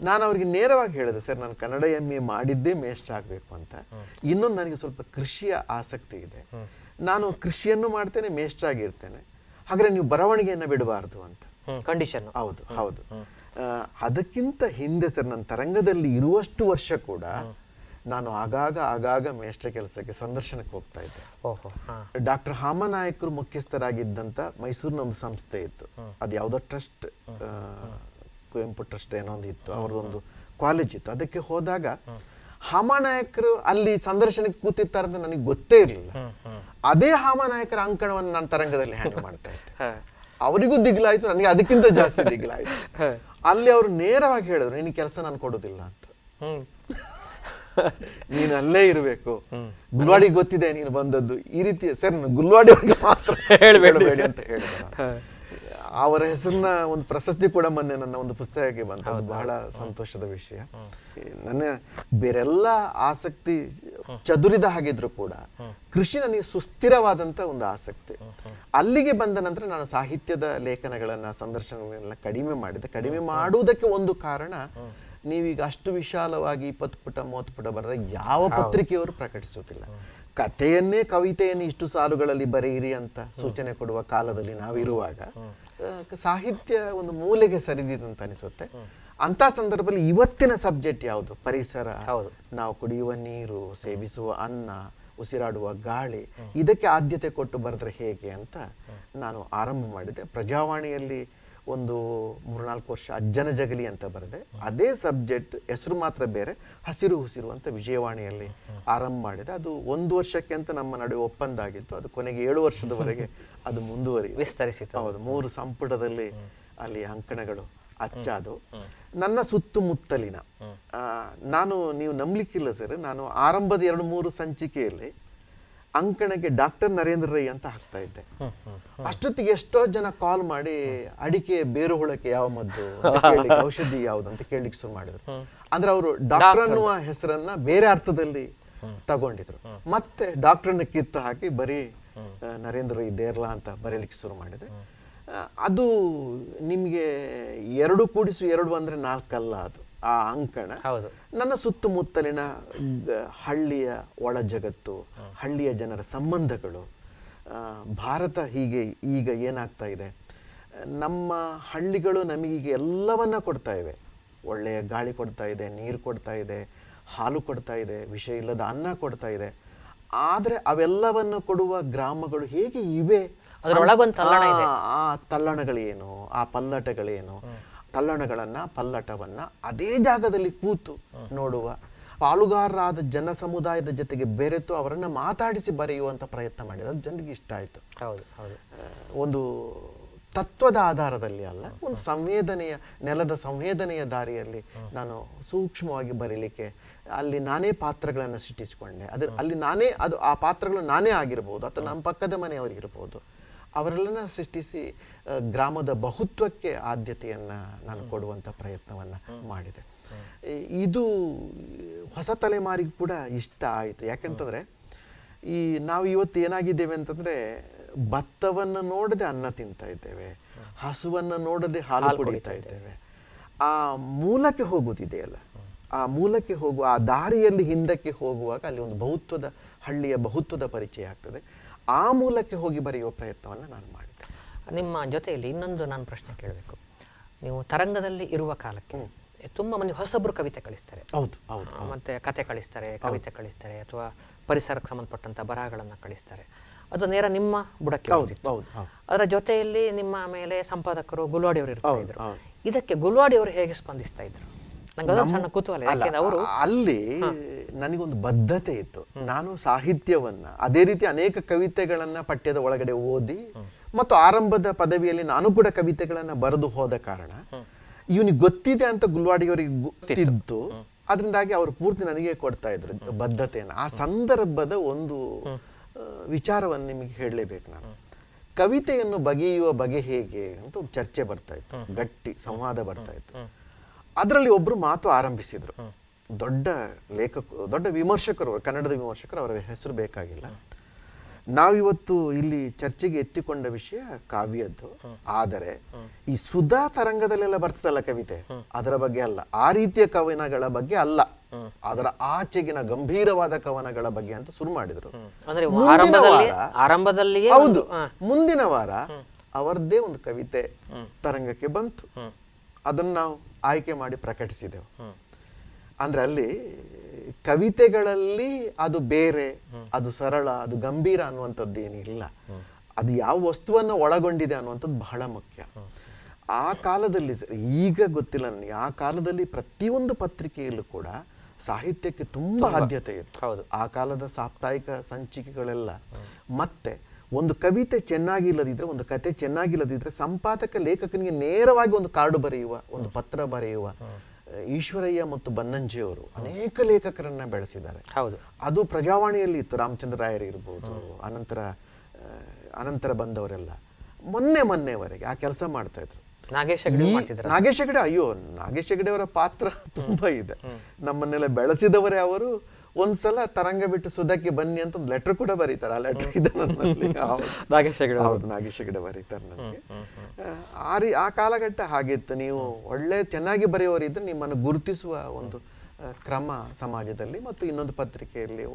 ನಾನು ಅವರಿಗೆ ನೇರವಾಗಿ ಹೇಳಿದೆ ಸರ್ ನಾನು ಕನ್ನಡ ಎಂ ಎ ಮಾಡಿದ್ದೇ ಮೇಷ್ಟ್ರ ಆಗ್ಬೇಕು ಅಂತ. ಇನ್ನೊಂದು ನನಗೆ ಸ್ವಲ್ಪ ಕೃಷಿಯ ಆಸಕ್ತಿ ಇದೆ. ನಾನು ಕೃಷಿಯನ್ನು ಮಾಡ್ತೇನೆ ಮೇಷ್ಟ್ರ ಆಗಿರ್ತೇನೆ ಹಾಗಾದ್ರೆ ನೀವು ಬರವಣಿಗೆಯನ್ನ ಬಿಡಬಾರದು ಅಂತ. ಕಂಡೀಷನ್ ಹೌದು ಹೌದು. ಅದಕ್ಕಿಂತ ಹಿಂದೆ ಸರ್ ನನ್ನ ತರಂಗದಲ್ಲಿ ಇರುವಷ್ಟು ವರ್ಷ ಕೂಡ ನಾನು ಆಗಾಗ ಆಗಾಗ ಮೇಷ್ಟ್ರ ಕೆಲಸಕ್ಕೆ ಸಂದರ್ಶನಕ್ಕೆ ಹೋಗ್ತಾ ಇದ್ದೆ. ಓಹೋ ಡಾಕ್ಟರ್ ಹಾಮನಾಯಕರು ಮುಖ್ಯಸ್ಥರಾಗಿದ್ದಂತ ಮೈಸೂರಿನ ಒಂದು ಸಂಸ್ಥೆ ಇತ್ತು. ಅದು ಯಾವುದೋ ಟ್ರಸ್ಟ್ ಕುವೆಂಪು ಟ್ರಸ್ಟ್ ಏನೋ ಒಂದು ಇತ್ತು. ಅವ್ರದ್ದೊಂದು ಕಾಲೇಜ್ ಇತ್ತು. ಅದಕ್ಕೆ ಹೋದಾಗ ಹಾಮನಾಯಕರು ಅಲ್ಲಿ ಸಂದರ್ಶನಕ್ಕೆ ಕೂತಿರ್ತಾರೆ ಅಂತ ನನಗೆ ಗೊತ್ತೇ ಇರಲಿಲ್ಲ. ಅದೇ ಹಾಮನಾಯಕರ ಅಂಕಣವನ್ನು ನಾನು ತರಂಗದಲ್ಲಿ ಹ್ಯಾಂಡಲ್ ಮಾಡ್ತಾ ಇದ್ದೆ. ಅವರಿಗೂ ದಿಗ್ಲಾಯ್ತು ನನಗೆ ಅದಕ್ಕಿಂತ ಜಾಸ್ತಿ ದಿಗ್ಲಾಯ್ತು. ಅಲ್ಲಿ ಅವರು ನೇರವಾಗಿ ಹೇಳಿದ್ರು ನಿನ್ನ ಕೆಲಸ ನಾನು ಕೊಡೋದಿಲ್ಲ ಅಂತ. ನೀನು ಅಲ್ಲೇ ಇರಬೇಕು. ಗುಲ್ವಾಡಿ ಗೊತ್ತಿದೆ ನೀನು ಬಂದದ್ದು. ಈ ರೀತಿ ಸರ್ ಗುಲ್ವಾಡಿ ಅವ್ರಿಗೆ ಮಾತ್ರ ಹೇಳಬೇಡಿ. ಅಂತ ಹೇಳ. ಅವರ ಹೆಸರನ್ನ ಒಂದು ಪ್ರಶಸ್ತಿ ಕೂಡ ಮೊನ್ನೆ ನನ್ನ ಒಂದು ಪುಸ್ತಕಕ್ಕೆ ಬಂತು. ಅದು ಬಹಳ ಸಂತೋಷದ ವಿಷಯ. ನನ್ನ ಬೇರೆಲ್ಲ ಆಸಕ್ತಿ ಚದುರಿದ ಹಾಗಿದ್ರು ಕೂಡ ಕೃಷಿ ನನಗೆ ಸುಸ್ಥಿರವಾದಂತ ಒಂದು ಆಸಕ್ತಿ. ಅಲ್ಲಿಗೆ ಬಂದ ನಂತರ ನಾನು ಸಾಹಿತ್ಯದ ಲೇಖನಗಳನ್ನ ಸಂದರ್ಶನಗಳನ್ನ ಕಡಿಮೆ ಮಾಡಿದೆ. ಕಡಿಮೆ ಮಾಡುವುದಕ್ಕೆ ಒಂದು ಕಾರಣ ನೀವೀಗ ಅಷ್ಟು ವಿಶಾಲವಾಗಿ ಇಪ್ಪತ್ತು ಪುಟ ಮೂವತ್ತು ಪುಟ ಬರೆದ ಯಾವ ಪತ್ರಿಕೆಯವರು ಪ್ರಕಟಿಸುತ್ತಿಲ್ಲ ಕಥೆಯನ್ನೇ ಕವಿತೆಯನ್ನು ಇಷ್ಟು ಸಾಲುಗಳಲ್ಲಿ ಬರೆಯಿರಿ ಅಂತ ಸೂಚನೆ ಕೊಡುವ ಕಾಲದಲ್ಲಿ ನಾವಿರುವಾಗ ಸಾಹಿತ್ಯ ಒಂದು ಮೂಲೆಗೆ ಸರಿದಿದಂತ ಅನಿಸುತ್ತೆ. ಅಂತ ಸಂದರ್ಭದಲ್ಲಿ ಇವತ್ತಿನ ಸಬ್ಜೆಕ್ಟ್ ಯಾವುದು? ಪರಿಸರ ಹೌದು. ನಾವು ಕುಡಿಯುವ ನೀರು ಸೇವಿಸುವ ಅನ್ನ ಉಸಿರಾಡುವ ಗಾಳಿ ಇದಕ್ಕೆ ಆದ್ಯತೆ ಕೊಟ್ಟು ಬರೆದ್ರೆ ಹೇಗೆ ಅಂತ ನಾನು ಆರಂಭ ಮಾಡಿದೆ. ಪ್ರಜಾವಾಣಿಯಲ್ಲಿ ಒಂದು ಮೂರ್ನಾಲ್ಕು ವರ್ಷ ಅಜ್ಜನ ಜಗಲಿ ಅಂತ ಬರೆದೆ. ಅದೇ ಸಬ್ಜೆಕ್ಟ್ ಹೆಸರು ಮಾತ್ರ ಬೇರೆ ಹಸಿರು ಹುಸಿರು ಅಂತ ವಿಜಯವಾಣಿಯಲ್ಲಿ ಆರಂಭ ಮಾಡಿದೆ. ಅದು ಒಂದು ವರ್ಷಕ್ಕೆ ಅಂತ ನಮ್ಮ ನಡುವೆ ಒಪ್ಪಂದ ಆಗಿತ್ತು ಅದು ಕೊನೆಗೆ ಏಳು ವರ್ಷದವರೆಗೆ ಅದು ಮುಂದುವರಿ ವಿಸ್ತರಿಸಿತ್ತು ಹೌದು ಮೂರು ಸಂಪುಟದಲ್ಲಿ ಅಲ್ಲಿ ಅಂಕಣಗಳು ಅಚ್ಚಾದು ನನ್ನ ಸುತ್ತಮುತ್ತಲಿನ ನಾನು ನೀವು ನಂಬಲಿಕ್ಕಿಲ್ಲ ಸರ್. ನಾನು ಆರಂಭದ ಎರಡು ಮೂರು ಸಂಚಿಕೆಯಲ್ಲಿ ಅಂಕಣಕ್ಕೆ ಡಾಕ್ಟರ್ ನರೇಂದ್ರ ರೈ ಅಂತ ಹಾಕ್ತಾ ಇದ್ದೆ. ಅಷ್ಟೊತ್ತಿಗೆ ಎಷ್ಟೋ ಜನ ಕಾಲ್ ಮಾಡಿ ಅಡಿಕೆ ಬೇರು ಹುಳಕ್ಕೆ ಯಾವ ಮದ್ದು ಔಷಧಿ ಯಾವ್ದು ಅಂತ ಕೇಳಲಿಕ್ಕೆ ಶುರು ಮಾಡಿದ್ರು. ಅಂದ್ರೆ ಅವರು ಡಾಕ್ಟರ್ ಅನ್ನುವ ಹೆಸರನ್ನ ಬೇರೆ ಅರ್ಥದಲ್ಲಿ ತಗೊಂಡಿದ್ರು. ಮತ್ತೆ ಡಾಕ್ಟರ್ನ ಕಿತ್ತು ಹಾಕಿ ಬರೀ ನರೇಂದ್ರ ರೈ ದೇರ್ಲಾ ಅಂತ ಬರೀಲಿಕ್ಕೆ ಶುರು ಮಾಡಿದೆ. ಅದು ನಿಮ್ಗೆ ಎರಡು ಕೂಡಿಸು ಎರಡು ಅಂದ್ರೆ ನಾಲ್ಕಲ್ಲ ಅದು ಆ ಅಂಕಣ. ನನ್ನ ಸುತ್ತಮುತ್ತಲಿನ ಹಳ್ಳಿಯ ಒಳ ಜಗತ್ತು ಹಳ್ಳಿಯ ಜನರ ಸಂಬಂಧಗಳು ಆ, ಭಾರತ ಹೀಗೆ ಈಗ ಏನಾಗ್ತಾ ಇದೆ? ನಮ್ಮ ಹಳ್ಳಿಗಳು ನಮಗೀಗ ಎಲ್ಲವನ್ನ ಕೊಡ್ತಾ ಇವೆ. ಒಳ್ಳೆಯ ಗಾಳಿ ಕೊಡ್ತಾ ಇದೆ ನೀರು ಕೊಡ್ತಾ ಇದೆ ಹಾಲು ಕೊಡ್ತಾ ಇದೆ ವಿಷ ಇಲ್ಲದ ಅನ್ನ ಕೊಡ್ತಾ ಇದೆ. ಆದರೆ ಅವೆಲ್ಲವನ್ನು ಕೊಡುವ ಗ್ರಾಮಗಳು ಹೇಗೆ ಇವೆ? ಆ ತಲ್ಲಣಗಳೇನು ಆ ಪಲ್ಲಟಗಳೇನು? ತಲ್ಲಣಗಳನ್ನ ಪಲ್ಲಟವನ್ನ ಅದೇ ಜಾಗದಲ್ಲಿ ಕೂತು ನೋಡುವ ಪಾಲುಗಾರರಾದ ಜನ ಸಮುದಾಯದ ಜೊತೆಗೆ ಬೆರೆತು ಅವರನ್ನ ಮಾತಾಡಿಸಿ ಬರೆಯುವಂತ ಪ್ರಯತ್ನ ಮಾಡಿದ ಅದು ಜನರಿಗೆ ಇಷ್ಟ ಆಯ್ತು. ಹೌದು ಹೌದು. ಒಂದು ತತ್ವದ ಆಧಾರದಲ್ಲಿ ಅಲ್ಲ ಒಂದು ಸಂವೇದನೆಯ ನೆಲದ ಸಂವೇದನೆಯ ದಾರಿಯಲ್ಲಿ ನಾನು ಸೂಕ್ಷ್ಮವಾಗಿ ಬರೀಲಿಕ್ಕೆ ಅಲ್ಲಿ ನಾನೇ ಪಾತ್ರಗಳನ್ನು ಸೃಷ್ಟಿಸಿಕೊಂಡೆ. ಅದ್ರ ಅಲ್ಲಿ ನಾನೇ ಅದು ಆ ಪಾತ್ರಗಳು ನಾನೇ ಆಗಿರ್ಬೋದು ಅಥವಾ ನಮ್ಮ ಪಕ್ಕದ ಮನೆಯವರಿಗಿರ್ಬೋದು ಅವರೆಲ್ಲನ ಸೃಷ್ಟಿಸಿ ಗ್ರಾಮದ ಬಹುತ್ವಕ್ಕೆ ಆದ್ಯತೆಯನ್ನ ನಾನು ಕೊಡುವಂತ ಪ್ರಯತ್ನವನ್ನು ಮಾಡಿದೆ. ಇದು ಹೊಸ ತಲೆಮಾರಿಗೆ ಕೂಡ ಇಷ್ಟ ಆಯಿತು. ಯಾಕೆಂತಂದ್ರೆ ಈ ನಾವು ಇವತ್ತು ಏನಾಗಿದ್ದೇವೆ ಅಂತಂದ್ರೆ ಭತ್ತವನ್ನು ನೋಡದೆ ಅನ್ನ ತಿಂತಾ ಇದ್ದೇವೆ ಹಸುವನ್ನ ನೋಡದೆ ಹಾಲು ಕುಡಿತಾ ಇದ್ದೇವೆ. ಆ ಮೂಲಕ್ಕೆ ಹೋಗುವುದಿದೆಯಲ್ಲ ಆ ಮೂಲಕ್ಕೆ ಹೋಗುವ ಆ ದಾರಿಯಲ್ಲಿ ಹಿಂದಕ್ಕೆ ಹೋಗುವಾಗ ಅಲ್ಲಿ ಒಂದು ಬಹುತ್ವದ ಹಳ್ಳಿಯ ಬಹುತ್ವದ ಪರಿಚಯ ಆಗ್ತದೆ. ಆ ಮೂಲಕ್ಕೆ ಹೋಗಿ ಬರೆಯುವ ಪ್ರಯತ್ನವನ್ನ ನಾನು ಮಾಡಿದೆ ನಿಮ್ಮ ಜೊತೆಯಲ್ಲಿ ಇನ್ನೊಂದು ನಾನು ಪ್ರಶ್ನೆ ಕೇಳಬೇಕು. ನೀವು ತರಂಗದಲ್ಲಿ ಇರುವ ಕಾಲಕ್ಕೆ ತುಂಬ ಮಂದಿ ಹೊಸಬ್ರು ಕವಿತೆ ಕಳಿಸ್ತಾರೆ. ಹೌದು ಹೌದು ಮತ್ತೆ ಕತೆ ಕಳಿಸ್ತಾರೆ ಕವಿತೆ ಕಳಿಸ್ತಾರೆ ಅಥವಾ ಪರಿಸರಕ್ಕೆ ಸಂಬಂಧಪಟ್ಟಂತ ಬರಹಗಳನ್ನ ಕಳಿಸ್ತಾರೆ. ಅದು ನೇರ ನಿಮ್ಮ ಬುಡಕ್ಕೆ ಅದರ ಜೊತೆಯಲ್ಲಿ ನಿಮ್ಮ ಮೇಲೆ ಸಂಪಾದಕರು ಗುಲ್ವಾಡಿ ಅವರು ಇರ್ತಾ ಇದ್ರು. ಇದಕ್ಕೆ ಗುಲ್ವಾಡಿ ಅವರು ಹೇಗೆ ಸ್ಪಂದಿಸ್ತಾ ಇದ್ರು? ಸಣ್ಣ ಕುತೂಹಲ ಅವರು ಅಲ್ಲಿ ನನಗೊಂದು ಬದ್ಧತೆ ಇತ್ತು. ನಾನು ಸಾಹಿತ್ಯವನ್ನ ಅದೇ ರೀತಿ ಅನೇಕ ಕವಿತೆಗಳನ್ನ ಪಠ್ಯದ ಒಳಗಡೆ ಓದಿ ಮತ್ತು ಆರಂಭದ ಪದವಿಯಲ್ಲಿ ನಾನು ಕೂಡ ಕವಿತೆಗಳನ್ನ ಬರೆದು ಹೋದ ಕಾರಣ ಇವನಿಗೆ ಗೊತ್ತಿದೆ ಅಂತ ಗುಲ್ವಾಡಿಯವರಿಗೆ ಗೊತ್ತಿದ್ದು ಅದರಿಂದಾಗಿ ಅವರು ಪೂರ್ತಿ ನನಗೆ ಕೊಡ್ತಾ ಇದ್ರು ಬದ್ಧತೆಯನ್ನು. ಆ ಸಂದರ್ಭದ ಒಂದು ವಿಚಾರವನ್ನು ನಿಮಗೆ ಹೇಳಲೇಬೇಕು ನಾನು. ಕವಿತೆಯನ್ನು ಬಗೆಯುವ ಬಗೆ ಹೇಗೆ ಅಂತ ಒಂದು ಚರ್ಚೆ ಬರ್ತಾ ಇತ್ತು. ಗಟ್ಟಿ ಸಂವಾದ ಬರ್ತಾ ಇತ್ತು. ಅದರಲ್ಲಿ ಒಬ್ರು ಮಾತು ಆರಂಭಿಸಿದ್ರು. ದೊಡ್ಡ ಲೇಖಕ ದೊಡ್ಡ ವಿಮರ್ಶಕರು ಕನ್ನಡದ ವಿಮರ್ಶಕರು ಅವರ ಹೆಸರು ಬೇಕಾಗಿಲ್ಲ. ನಾವಿವತ್ತು ಇಲ್ಲಿ ಚರ್ಚೆಗೆ ಎತ್ತಿಕೊಂಡ ವಿಷಯ ಕಾವ್ಯದ್ದು. ಆದರೆ ಈ ಸುಧಾ ತರಂಗದಲ್ಲೆಲ್ಲ ಬರ್ತದಲ್ಲ ಕವಿತೆ? ಅದರ ಬಗ್ಗೆ ಅಲ್ಲ. ಆ ರೀತಿಯ ಕವನಗಳ ಬಗ್ಗೆ ಅಲ್ಲ. ಅದರ ಆಚೆಗಿನ ಗಂಭೀರವಾದ ಕವನಗಳ ಬಗ್ಗೆ ಅಂತ ಶುರು ಮಾಡಿದ್ರು. ಆರಂಭದಲ್ಲಿ ಹೌದು. ಮುಂದಿನ ವಾರ ಅವರದ್ದೇ ಒಂದು ಕವಿತೆ ತರಂಗಕ್ಕೆ ಬಂತು. ಅದನ್ನ ನಾವು ಆಯ್ಕೆ ಮಾಡಿ ಪ್ರಕಟಿಸಿದೆವು. ಅಂದ್ರೆ ಅಲ್ಲಿ ಕವಿತೆಗಳಲ್ಲಿ ಅದು ಬೇರೆ ಅದು ಸರಳ ಅದು ಗಂಭೀರ ಅನ್ನುವಂಥದ್ದು ಏನಿಲ್ಲ ಅದು ಯಾವ ವಸ್ತುವನ್ನು ಒಳಗೊಂಡಿದೆ ಅನ್ನುವಂಥದ್ದು ಬಹಳ ಮುಖ್ಯ. ಆ ಕಾಲದಲ್ಲಿ ಈಗ ಗೊತ್ತಿಲ್ಲ ನನಗೆ ಆ ಕಾಲದಲ್ಲಿ ಪ್ರತಿಯೊಂದು ಪತ್ರಿಕೆಯಲ್ಲೂ ಕೂಡ ಸಾಹಿತ್ಯಕ್ಕೆ ತುಂಬಾ ಆದ್ಯತೆ ಇತ್ತು. ಹೌದು. ಆ ಕಾಲದ ಸಾಪ್ತಾಹಿಕ ಸಂಚಿಕೆಗಳೆಲ್ಲ. ಮತ್ತೆ ಒಂದು ಕವಿತೆ ಚೆನ್ನಾಗಿಲ್ಲದಿದ್ರೆ ಒಂದು ಕತೆ ಚೆನ್ನಾಗಿಲ್ಲದಿದ್ರೆ ಸಂಪಾದಕ ಲೇಖಕನಿಗೆ ನೇರವಾಗಿ ಒಂದು ಕಾರ್ಡು ಬರೆಯುವ ಒಂದು ಪತ್ರ ಬರೆಯುವ ಈಶ್ವರಯ್ಯ ಮತ್ತು ಬನ್ನಂಜಿಯವರು ಅನೇಕ ಲೇಖಕರನ್ನ ಬೆಳೆಸಿದ್ದಾರೆ. ಹೌದು. ಅದು ಪ್ರಜಾವಾಣಿಯಲ್ಲಿ ಇತ್ತು. ರಾಮಚಂದ್ರ ರಾಯರ್ ಇರ್ಬೋದು ಅನಂತರ ಅನಂತರ ಬಂದವರೆಲ್ಲ. ಮೊನ್ನೆ ಮೊನ್ನೆವರೆಗೆ ಆ ಕೆಲಸ ಮಾಡ್ತಾ ಇದ್ರು. ನಾಗೇಶ್ ನಾಗೇಶ್ ಹೆಗಡೆ ಅಯ್ಯೋ ನಾಗೇಶ್ ಹೆಗಡೆ ಅವರ ಪಾತ್ರ ತುಂಬಾ ಇದೆ. ನಮ್ಮನ್ನೆಲ್ಲ ಬೆಳೆಸಿದವರೇ ಅವರು. ಒಂದ್ಸಲ ತರಂಗ ಬಿಟ್ಟು ಸುದಕ್ಕೆ ಬನ್ನಿ ಅಂತ ಒಂದು ಲೆಟರ್ ಕೂಡ ಬರೀತಾರೆ. ಆ ಲೆಟರ್ ಇದೆ ನನ್ನಲ್ಲಿ. ನಾಗೇಶ್ ಹೆಗಡೆ ಹೌದು ನಾಗೇಶ್ ಹೆಗಡೆ ಬರೀತಾರೆ ನನಗೆ. ಆ ರೀ ಆ ಕಾಲಘಟ್ಟ ಹಾಗಿತ್ತು. ನೀವು ಒಳ್ಳೆ ಚೆನ್ನಾಗಿ ಬರೆಯುವವರಿದ್ರೆ ನಿಮ್ಮನ್ನು ಗುರುತಿಸುವ ಒಂದು ಕ್ರಮ ಸಮಾಜದಲ್ಲಿ ಮತ್ತು ಇನ್ನೊಂದು ಪತ್ರಿಕೆಯಲ್ಲಿ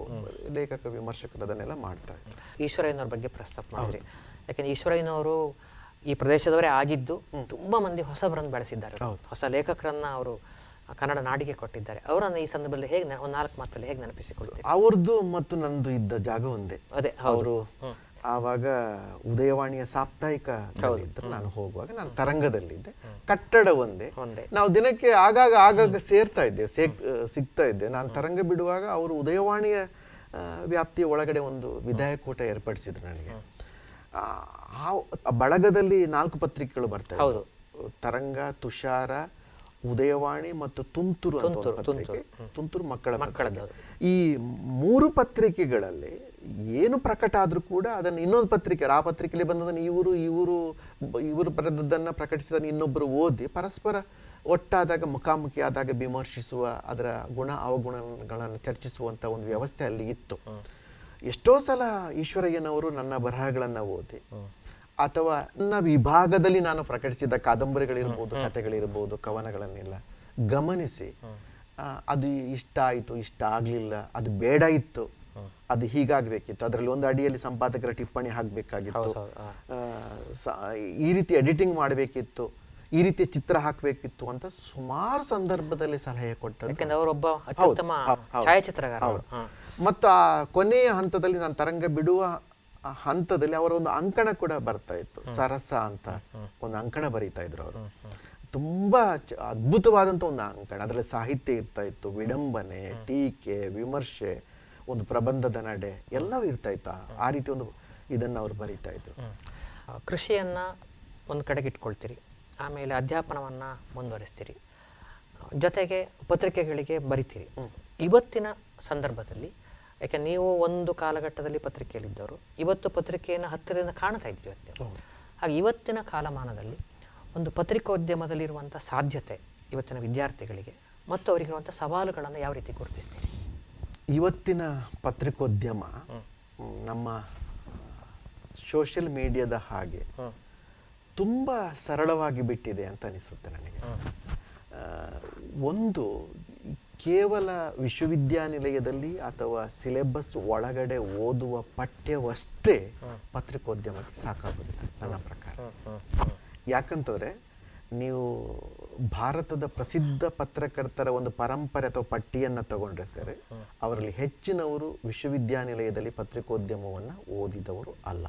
ಲೇಖಕ ವಿಮರ್ಶಕರು ಅದನ್ನೆಲ್ಲ ಮಾಡ್ತಾ ಇದ್ರು. ಈಶ್ವರಯ್ಯನವ್ರ ಬಗ್ಗೆ ಪ್ರಸ್ತಾಪ ಮಾಡಿದ್ರಿ. ಯಾಕಂದ್ರೆ ಈಶ್ವರಯ್ಯನವರು ಈ ಪ್ರದೇಶದವರೇ ಆಗಿದ್ದು ತುಂಬಾ ಮಂದಿ ಹೊಸಬರನ್ನು ಬೆಳೆಸಿದ್ದಾರೆ. ಹೊಸ ಲೇಖಕರನ್ನ ಅವರು ಕನ್ನಡ ನಾಡಿಗೆ ಕೊಟ್ಟಿದ್ದಾರೆ. ಅವರನ್ನು ಈ ಸಂದರ್ಭದಲ್ಲಿ ಹೇಗೆ ಒಂದು ನಾಲ್ಕು ಮಾತಲ್ಲಿ ಹೇಗೆ ನೆನಪಿಸಿಕೊಳ್ತೀರಿ? ಅವ್ರದ್ದು ಮತ್ತು ನಂದು ಇದ್ದ ಜಾಗ ಒಂದೇ. ಅದೇ ಅವರು ಆವಾಗ ಉದಯವಾಣಿಯ ಸಾಪ್ತಾಹಿಕ ಇದ್ರು. ನಾನು ಹೋಗುವಾಗ ನಾನು ತರಂಗದಲ್ಲಿದ್ದೆ ಕಟ್ಟಡ ಒಂದೇ. ನಾವು ದಿನಕ್ಕೆ ಆಗಾಗ ಆಗಾಗ ಸೇರ್ತಾ ಇದ್ದೇವೆ. ಸೇಕ್ ಸಿಗ್ತಾ ಇದ್ದೆ ನಾನು ತರಂಗ ಬಿಡುವಾಗ ಅವರು ಉದಯವಾಣಿಯ ವ್ಯಾಪ್ತಿಯ ಒಳಗಡೆ ಒಂದು ವಿಧಾಯಕೂಟ ಏರ್ಪಡಿಸಿದ್ರು ನನಗೆ. ಆ, ಬಳಗದಲ್ಲಿ ನಾಲ್ಕು ಪತ್ರಿಕೆಗಳು ಬರ್ತಾ ಇದ್ದವು. ತರಂಗ ತುಷಾರ ಉದಯವಾಣಿ ಮತ್ತು ತುಂತುರು ಅಂತ ಪತ್ರಿಕೆ. ತುಂತುರು. ಮಕ್ಕಳ ಮಕ್ಕಳ ಈ ಮೂರು ಪತ್ರಿಕೆಗಳಲ್ಲಿ ಏನು ಪ್ರಕಟ ಆದ್ರೂ ಕೂಡ ಅದನ್ನು ಇನ್ನೊಂದು ಪತ್ರಿಕೆ ಆ ಪತ್ರಿಕೆಯಲ್ಲಿ ಬಂದದನ್ನು ಇವರು ಇವರು ಇವರು ಬರೆದದ್ದನ್ನ ಪ್ರಕಟಿಸಿದ ಇನ್ನೊಬ್ಬರು ಓದಿ ಪರಸ್ಪರ ಒಟ್ಟಾದಾಗ ಮುಖಾಮುಖಿ ಆದಾಗ ವಿಮರ್ಶಿಸುವ ಅದರ ಗುಣ ಅವಗುಣಗಳನ್ನು ಚರ್ಚಿಸುವಂತ ಒಂದು ವ್ಯವಸ್ಥೆ ಅಲ್ಲಿ ಇತ್ತು. ಎಷ್ಟೋ ಸಲ ಈಶ್ವರಯ್ಯನವರು ನನ್ನ ಬರಹಗಳನ್ನು ಓದಿ. ಅಥವಾ ನನ್ನ ವಿಭಾಗದಲ್ಲಿ ನಾನು ಪ್ರಕಟಿಸಿದ ಕಾದಂಬರಿಗಳಿರ್ಬೋದು ಕಥೆಗಳಿರ್ಬೋದು ಕವನಗಳನ್ನೆಲ್ಲ ಗಮನಿಸಿ ಅದು ಇಷ್ಟ ಆಯಿತು ಇಷ್ಟ ಆಗಲಿಲ್ಲ ಅದು ಬೇಡ ಇತ್ತು ಅದು ಹೀಗಾಗಬೇಕಿತ್ತು. ಅದರಲ್ಲಿ ಒಂದು ಅಡಿಯಲ್ಲಿ ಸಂಪಾದಕರ ಟಿಪ್ಪಣಿ ಹಾಕ್ಬೇಕಾಗಿತ್ತು. ಆ, ಈ ರೀತಿ ಎಡಿಟಿಂಗ್ ಮಾಡಬೇಕಿತ್ತು ಈ ರೀತಿ ಚಿತ್ರ ಹಾಕಬೇಕಿತ್ತು ಅಂತ ಸುಮಾರು ಸಂದರ್ಭದಲ್ಲಿ ಸಲಹೆ ಕೊಟ್ಟರು ಅವರೊಬ್ಬ. ಛಾಯಾಚಿತ್ರಗಾರ ಮತ್ತು ಆ ಕೊನೆಯ ಹಂತದಲ್ಲಿ ನಾನು ತರಂಗ ಬಿಡುವ ಹಂತದಲ್ಲಿ ಅವರ ಒಂದು ಅಂಕಣ ಕೂಡ ಬರ್ತಾ ಇತ್ತು. ಸರಸ ಅಂತ ಒಂದು ಅಂಕಣ ಬರೀತಾ ಇದ್ರು ಅವರು. ತುಂಬಾ ಚ- ಅದ್ಭುತವಾದಂತ ಒಂದು ಅಂಕಣ. ಅದರಲ್ಲಿ ಸಾಹಿತ್ಯ ಇರ್ತಾ ಇತ್ತು ವಿಡಂಬನೆ ಟೀಕೆ ವಿಮರ್ಶೆ ಒಂದು ಪ್ರಬಂಧದ ನಡೆ ಎಲ್ಲವೂ ಇರ್ತಾ ಇತ್ತು. ಆ- ರೀತಿ ಒಂದು ಇದನ್ನ ಅವರು ಬರೀತಾ ಇದ್ರು. ಕೃಷಿಯನ್ನ ಒಂದು ಕಡೆಗೆ ಇಟ್ಕೊಳ್ತೀರಿ ಆಮೇಲೆ ಅಧ್ಯಾಪನವನ್ನ ಮುಂದುವರಿಸ್ತೀರಿ ಜೊತೆಗೆ ಪತ್ರಿಕೆಗಳಿಗೆ ಬರಿತೀರಿ. ಇವತ್ತಿನ ಸಂದರ್ಭದಲ್ಲಿ ಯಾಕೆ ನೀವು ಒಂದು ಕಾಲಘಟ್ಟದಲ್ಲಿ ಪತ್ರಿಕೆಯಲ್ಲಿದ್ದವರು ಇವತ್ತು ಪತ್ರಿಕೆಯನ್ನು ಹತ್ತಿರದಿಂದ ಕಾಣ್ತಾ ಇದ್ದೀವಿ ಇವತ್ತು. ಹಾಗೆ ಇವತ್ತಿನ ಕಾಲಮಾನದಲ್ಲಿ ಒಂದು ಪತ್ರಿಕೋದ್ಯಮದಲ್ಲಿರುವಂಥ ಸಾಧ್ಯತೆ ಇವತ್ತಿನ ವಿದ್ಯಾರ್ಥಿಗಳಿಗೆ ಮತ್ತು ಅವರಿಗಿರುವಂಥ ಸವಾಲುಗಳನ್ನು ಯಾವ ರೀತಿ ಗುರುತಿಸ್ತೀರಿ? ಇವತ್ತಿನ ಪತ್ರಿಕೋದ್ಯಮ ನಮ್ಮ ಸೋಷಿಯಲ್ ಮೀಡಿಯಾದ ಹಾಗೆ ತುಂಬಾ ಸರಳವಾಗಿ ಬಿಟ್ಟಿದೆ ಅಂತ ಅನಿಸುತ್ತೆ ನನಗೆ. ಒಂದು ಕೇವಲ ವಿಶ್ವವಿದ್ಯಾನಿಲಯದಲ್ಲಿ ಅಥವಾ ಸಿಲೆಬಸ್ ಒಳಗಡೆ ಓದುವ ಪಠ್ಯವಷ್ಟೇ ಪತ್ರಿಕೋದ್ಯಮಕ್ಕೆ ಸಾಕಾಗುತ್ತೆ ನನ್ನ ಪ್ರಕಾರ. ಯಾಕಂತಂದ್ರೆ ನೀವು ಭಾರತದ ಪ್ರಸಿದ್ಧ ಪತ್ರಕರ್ತರ ಒಂದು ಪರಂಪರೆ ಅಥವಾ ಪಟ್ಟಿಯನ್ನ ತಗೊಂಡ್ರೆ ಸರಿ ಅವರಲ್ಲಿ ಹೆಚ್ಚಿನವರು ವಿಶ್ವವಿದ್ಯಾನಿಲಯದಲ್ಲಿ ಪತ್ರಿಕೋದ್ಯಮವನ್ನ ಓದಿದವರು ಅಲ್ಲ.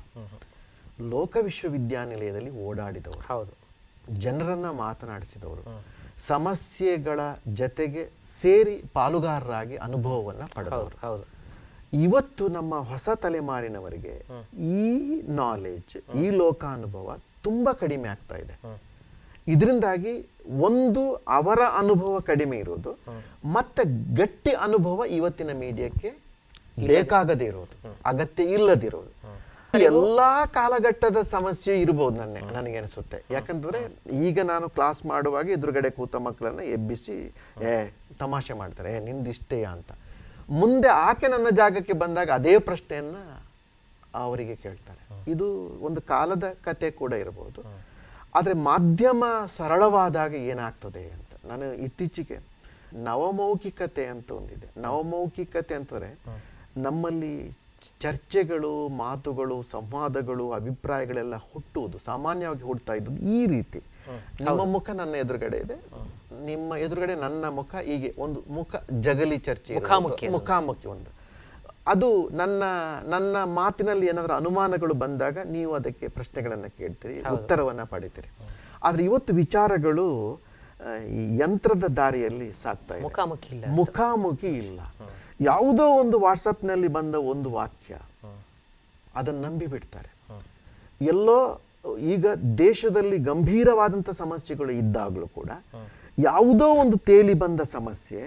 ಲೋಕ ವಿಶ್ವವಿದ್ಯಾನಿಲಯದಲ್ಲಿ ಓಡಾಡಿದವರು. ಹೌದು. ಜನರನ್ನ ಮಾತನಾಡಿಸಿದವರು. ಸಮಸ್ಯೆಗಳ ಜತೆಗೆ ಸೇರಿ ಪಾಲುಗಾರರಾಗಿ ಅನುಭವವನ್ನ ಪಡೆದವರು. ಹೌದು. ಇವತ್ತು ನಮ್ಮ ಹೊಸ ತಲೆಮಾರಿನವರಿಗೆ ಈ ನಾಲೆಜ್ ಈ ಲೋಕಾನುಭವ ತುಂಬಾ ಕಡಿಮೆ ಆಗ್ತಾ ಇದೆ. ಇದರಿಂದಾಗಿ ಒಂದು ಅವರ ಅನುಭವ ಕಡಿಮೆ ಇರೋದು ಮತ್ತೆ ಗಟ್ಟಿ ಅನುಭವ ಇವತ್ತಿನ ಮೀಡಿಯಾಕ್ಕೆ ಬೇಕಾಗದೇ ಇರೋದು ಅಗತ್ಯ ಇಲ್ಲದಿರೋದು. ಎಲ್ಲಾ ಕಾಲಘಟ್ಟದ ಸಮಸ್ಯೆ ಇರಬಹುದು ನನ್ನ ನನಗೆ ಅನಿಸುತ್ತೆ ಯಾಕಂತಂದ್ರೆ ಈಗ ನಾನು ಕ್ಲಾಸ್ ಮಾಡುವಾಗ ಎದುರುಗಡೆ ಕೂತ ಮಕ್ಕಳನ್ನ ಎಬ್ಬಿಸಿ ಏ ತಮಾಷೆ ಮಾಡ್ತಾರೆ ಏ ನಿಂದಿಷ್ಟೇಯ ಅಂತ. ಮುಂದೆ ಆಕೆ ನನ್ನ ಜಾಗಕ್ಕೆ ಬಂದಾಗ ಅದೇ ಪ್ರಶ್ನೆಯನ್ನ ಅವರಿಗೆ ಕೇಳ್ತಾರೆ. ಇದು ಒಂದು ಕಾಲದ ಕತೆ ಕೂಡ ಇರಬಹುದು ಆದ್ರೆ ಮಾಧ್ಯಮ ಸರಳವಾದಾಗ ಏನಾಗ್ತದೆ ಅಂತ ನಾನು ಇತ್ತೀಚೆಗೆ ನವಮೌಖಿಕತೆ ಅಂತ ಒಂದಿದೆ. ನವಮೌಖಿಕತೆ ಅಂತಂದ್ರೆ ನಮ್ಮಲ್ಲಿ ಚರ್ಚೆಗಳು ಮಾತುಗಳು ಸಂವಾದಗಳು ಅಭಿಪ್ರಾಯಗಳೆಲ್ಲ ಹುಟ್ಟುವುದು ಸಾಮಾನ್ಯವಾಗಿ ಹುಡ್ತಾ ಇದ್ದು ಈ ರೀತಿ. ನಮ್ಮ ಮುಖ ನನ್ನ ಎದುರುಗಡೆ ಇದೆ. ನಿಮ್ಮ ಎದುರುಗಡೆ ನನ್ನ ಮುಖ ಹೀಗೆ ಒಂದು ಮುಖ ಜಗಲಿ ಚರ್ಚೆ ಮುಖಾಮುಖಿ ಮುಖಾಮುಖಿ ಒಂದು. ಅದು ನನ್ನ ನನ್ನ ಮಾತಿನಲ್ಲಿ ಏನಾದರೂ ಅನುಮಾನಗಳು ಬಂದಾಗ ನೀವು ಅದಕ್ಕೆ ಪ್ರಶ್ನೆಗಳನ್ನು ಕೇಳ್ತೀರಿ ಉತ್ತರವನ್ನು ಪಡಿತೀರಿ. ಆದರೆ ಇವತ್ತು ವಿಚಾರಗಳು ಈ ಯಂತ್ರದ ದಾರಿಯಲ್ಲಿ ಸಾಗ್ತಾ ಇದೆ. ಮುಖಾಮುಖಿ ಇಲ್ಲ ಮುಖಾಮುಖಿ ಇಲ್ಲ. ಯಾವುದೋ ಒಂದು ವಾಟ್ಸಪ್ನಲ್ಲಿ ಬಂದ ಒಂದು ವಾಕ್ಯ ಅದನ್ನು ನಂಬಿ ಬಿಡ್ತಾರೆ. ಎಲ್ಲೋ ಈಗ ದೇಶದಲ್ಲಿ ಗಂಭೀರವಾದಂಥ ಸಮಸ್ಯೆಗಳು ಇದ್ದಾಗಲೂ ಕೂಡ ಯಾವುದೋ ಒಂದು ತೇಲಿ ಬಂದ ಸಮಸ್ಯೆ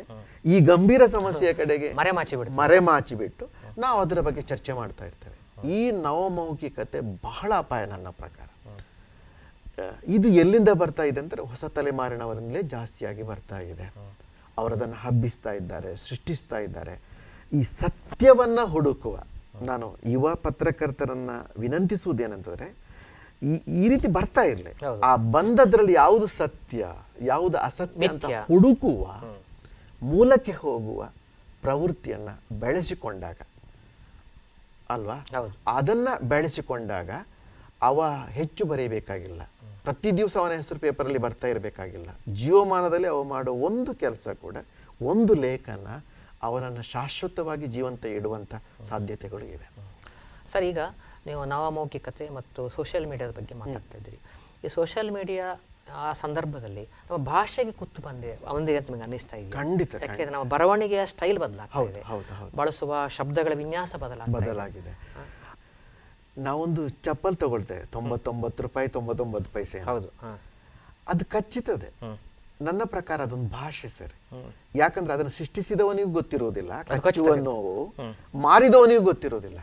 ಈ ಗಂಭೀರ ಸಮಸ್ಯೆಯ ಕಡೆಗೆ ಮರೆಮಾಚಿ ಮರೆಮಾಚಿಬಿಟ್ಟು ಮರೆಮಾಚಿ ಬಿಟ್ಟು ನಾವು ಅದರ ಬಗ್ಗೆ ಚರ್ಚೆ ಮಾಡ್ತಾ ಇರ್ತೇವೆ. ಈ ನವಮೌಖಿಕತೆ ಬಹಳ ಅಪಾಯ ನನ್ನ ಪ್ರಕಾರ. ಇದು ಎಲ್ಲಿಂದ ಬರ್ತಾ ಇದೆ ಅಂದರೆ ಹೊಸ ತಲೆಮಾರಿನವರಿಂದಲೇ ಜಾಸ್ತಿಯಾಗಿ ಬರ್ತಾ ಇದೆ. ಅವರದನ್ನು ಹಬ್ಬಿಸ್ತಾ ಇದ್ದಾರೆ ಸೃಷ್ಟಿಸ್ತಾ ಇದ್ದಾರೆ. ಈ ಸತ್ಯವನ್ನ ಹುಡುಕುವ. ನಾನು ಯುವ ಪತ್ರಕರ್ತರನ್ನ ವಿನಂತಿಸುವುದೇನಂತಂದ್ರೆ ಈ ಈ ರೀತಿ ಬರ್ತಾ ಇರಲಿ. ಆ ಬಂದದ್ರಲ್ಲಿ ಯಾವುದು ಸತ್ಯ ಯಾವುದು ಅಸತ್ಯ ಅಂತ ಹುಡುಕುವ ಮೂಲಕ್ಕೆ ಹೋಗುವ ಪ್ರವೃತ್ತಿಯನ್ನು ಬೆಳೆಸಿಕೊಂಡಾಗ ಅಲ್ವಾ? ಅದನ್ನು ಅದನ್ನ ಬೆಳೆಸಿಕೊಂಡಾಗ ಅವ ಹೆಚ್ಚು ಬರೆಯಬೇಕಾಗಿಲ್ಲ ಪ್ರತಿ ದಿವಸ ಅವನ ಹೆಸರು ಪೇಪರಲ್ಲಿ ಬರ್ತಾ ಇರಬೇಕಾಗಿಲ್ಲ. ಜೀವಮಾನದಲ್ಲಿ ಅವು ಮಾಡೋ ಒಂದು ಕೆಲಸ ಕೂಡ ಒಂದು ಲೇಖನ ಅವರನ್ನು ಶಾಶ್ವತವಾಗಿ ಜೀವಂತ ಇಡುವಂಥ ಸಾಧ್ಯತೆಗಳು ಇವೆ. ಸರ್ ಈಗ ನೀವು ನವಮೌಖಿಕತೆ ಮತ್ತು ಸೋಷಿಯಲ್ ಮೀಡಿಯಾದ ಬಗ್ಗೆ ಮಾತಾಡ್ತಾ ಇದ್ದೀರಿ. ಈ ಸೋಷಿಯಲ್ ಮೀಡಿಯಾ ಆ ಸಂದರ್ಭದಲ್ಲಿ ನಮ್ಮ ಭಾಷೆಗೆ ಕುತ್ತು ಬಂದಿದೆ ಒಂದಿಗೆ ಅಂತ ನಿಮಗೆ ಅನ್ನಿಸ್ತಾ ಇದೆ ಖಂಡಿತ ಯಾಕೆಂದ್ರೆ ನಮ್ಮ ಬರವಣಿಗೆಯ ಸ್ಟೈಲ್ ಬದಲಾಗ್ತಾ ಹೌದು ಇದೆ. ಬಳಸುವ ಶಬ್ದಗಳ ವಿನ್ಯಾಸ ಬದಲಾಗಿದೆ. ನಾವೊಂದು ಚಪ್ಪಲ್ ತಗೊಳ್ತೇವೆ. ತೊಂಬತ್ತೊಂಬತ್ತು ರೂಪಾಯಿ ತೊಂಬತ್ತೊಂಬತ್ತು ಪೈಸೆ. ಹೌದು. ಅದು ಕಚ್ಚಿತದೆ ನನ್ನ ಪ್ರಕಾರ ಅದೊಂದು ಭಾಷೆ ಸರ್. ಯಾಕಂದ್ರೆ ಅದನ್ನು ಸೃಷ್ಟಿಸಿದವನಿಗೂ ಗೊತ್ತಿರುವುದಿಲ್ಲ. ಕಚ್ಚುವ. ನೋವು ಮಾರಿದವನಿಗೂ ಗೊತ್ತಿರುವುದಿಲ್ಲ.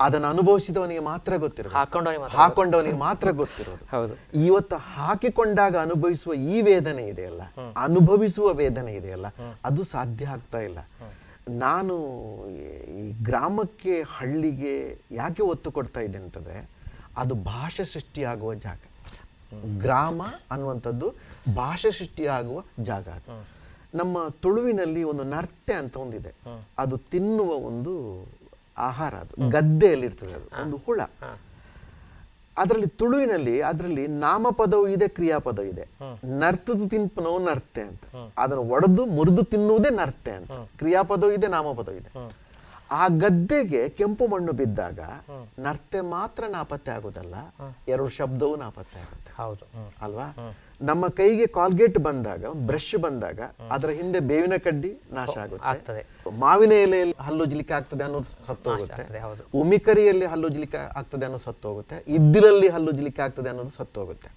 ಅದನ್ನು ಅನುಭವಿಸಿದವನಿಗೆ ಮಾತ್ರ ಗೊತ್ತಿರೋದು ಹಾಕೊಂಡವನಿಗೆ ಮಾತ್ರ ಹಾಕೊಂಡವನಿಗೆ ಮಾತ್ರ ಗೊತ್ತಿರೋದು ಹೌದು. ಇವತ್ತು ಹಾಕಿಕೊಂಡಾಗ ಅನುಭವಿಸುವ ಈ ವೇದನೆ ಇದೆಯಲ್ಲ? ಅನುಭವಿಸುವ ವೇದನೆ ಇದೆಯಲ್ಲ? ಅದು ಸಾಧ್ಯ ಆಗ್ತಾ ಇಲ್ಲ. ನಾನು ಈ- ಗ್ರಾಮಕ್ಕೆ ಹಳ್ಳಿಗೆ ಯಾಕೆ ಒತ್ತು ಕೊಡ್ತಾ ಇದ್ದೆ ಅಂತಂದರೆ ಅದು ಭಾಷೆ ಸೃಷ್ಟಿಯಾಗುವ ಜಾಗ. ಗ್ರಾಮ ಅನ್ನುವಂಥದ್ದು ಭಾಷೆ ಸೃಷ್ಟಿಯಾಗುವ ಜಾಗ ಅದು. ನಮ್ಮ ತುಳುವಿನಲ್ಲಿ ಒಂದು ನರ್ತೆ ಅಂತ ಒಂದಿದೆ. ಅದು ತಿನ್ನುವ ಒಂದು ಆಹಾರ ಅದು. ಗದ್ದೆಯಲ್ಲಿ ಇರ್ತದೆ ಅದು. ಒಂದು ಹುಳ. ಅದರಲ್ಲಿ ತುಳುವಿನಲ್ಲಿ ಅದರಲ್ಲಿ ನಾಮಪದವು ಇದೆ ಕ್ರಿಯಾಪದವು ಇದೆ. ನರ್ತದು ತಿನ್ಪನವು ನರ್ತೆ ಅಂತ. ಅದನ್ನು ಒಡೆದು ಮುರಿದು ತಿನ್ನುವುದೇ ನರ್ತೆ ಅಂತ. ಕ್ರಿಯಾಪದವು ಇದೆ ನಾಮಪದವು ಇದೆ. ಆ ಗದ್ದೆಗೆ ಕೆಂಪು ಮಣ್ಣು ಬಿದ್ದಾಗ ನರ್ತೆ ಮಾತ್ರ ನಾಪತ್ತೆ ಆಗುದಲ್ಲ ಎರಡು ಶಬ್ದವೂ ನಾಪತ್ತೆ ಆಗುತ್ತೆ. ಹೌದು. ಅಲ್ವಾ? ನಮ್ಮ ಕೈಗೆ ಕಾಲ್ಗೇಟ್ ಬಂದಾಗ ಒಂದು ಬ್ರಷ್ ಬಂದಾಗ ಅದರ ಹಿಂದೆ ಬೇವಿನ ಕಡ್ಡಿ ನಾಶ ಆಗುತ್ತೆ. ಮಾವಿನ ಎಲೆಯಲ್ಲಿ ಹಲ್ಲುಜ್ಲಿಕ್ಕೆ ಆಗ್ತದೆ ಅನ್ನೋದು ಸತ್ತು ಹೋಗುತ್ತೆ. ಆಗ್ತದೆ ಹೌದು. ಉಮಿಕರಿಯಲ್ಲಿ ಹಲ್ಲುಜ್ಲಿಕ್ಕೆ ಆಗ್ತದೆ ಅನ್ನೋದು ಸತ್ತು ಹೋಗುತ್ತೆ. ಇದ್ದಿಲಲ್ಲಿ ಹಲ್ಲುಜ್ಲಿಕ್ಕೆ ಆಗ್ತದೆ ಅನ್ನೋದು ಸತ್ತು ಹೋಗುತ್ತೆ.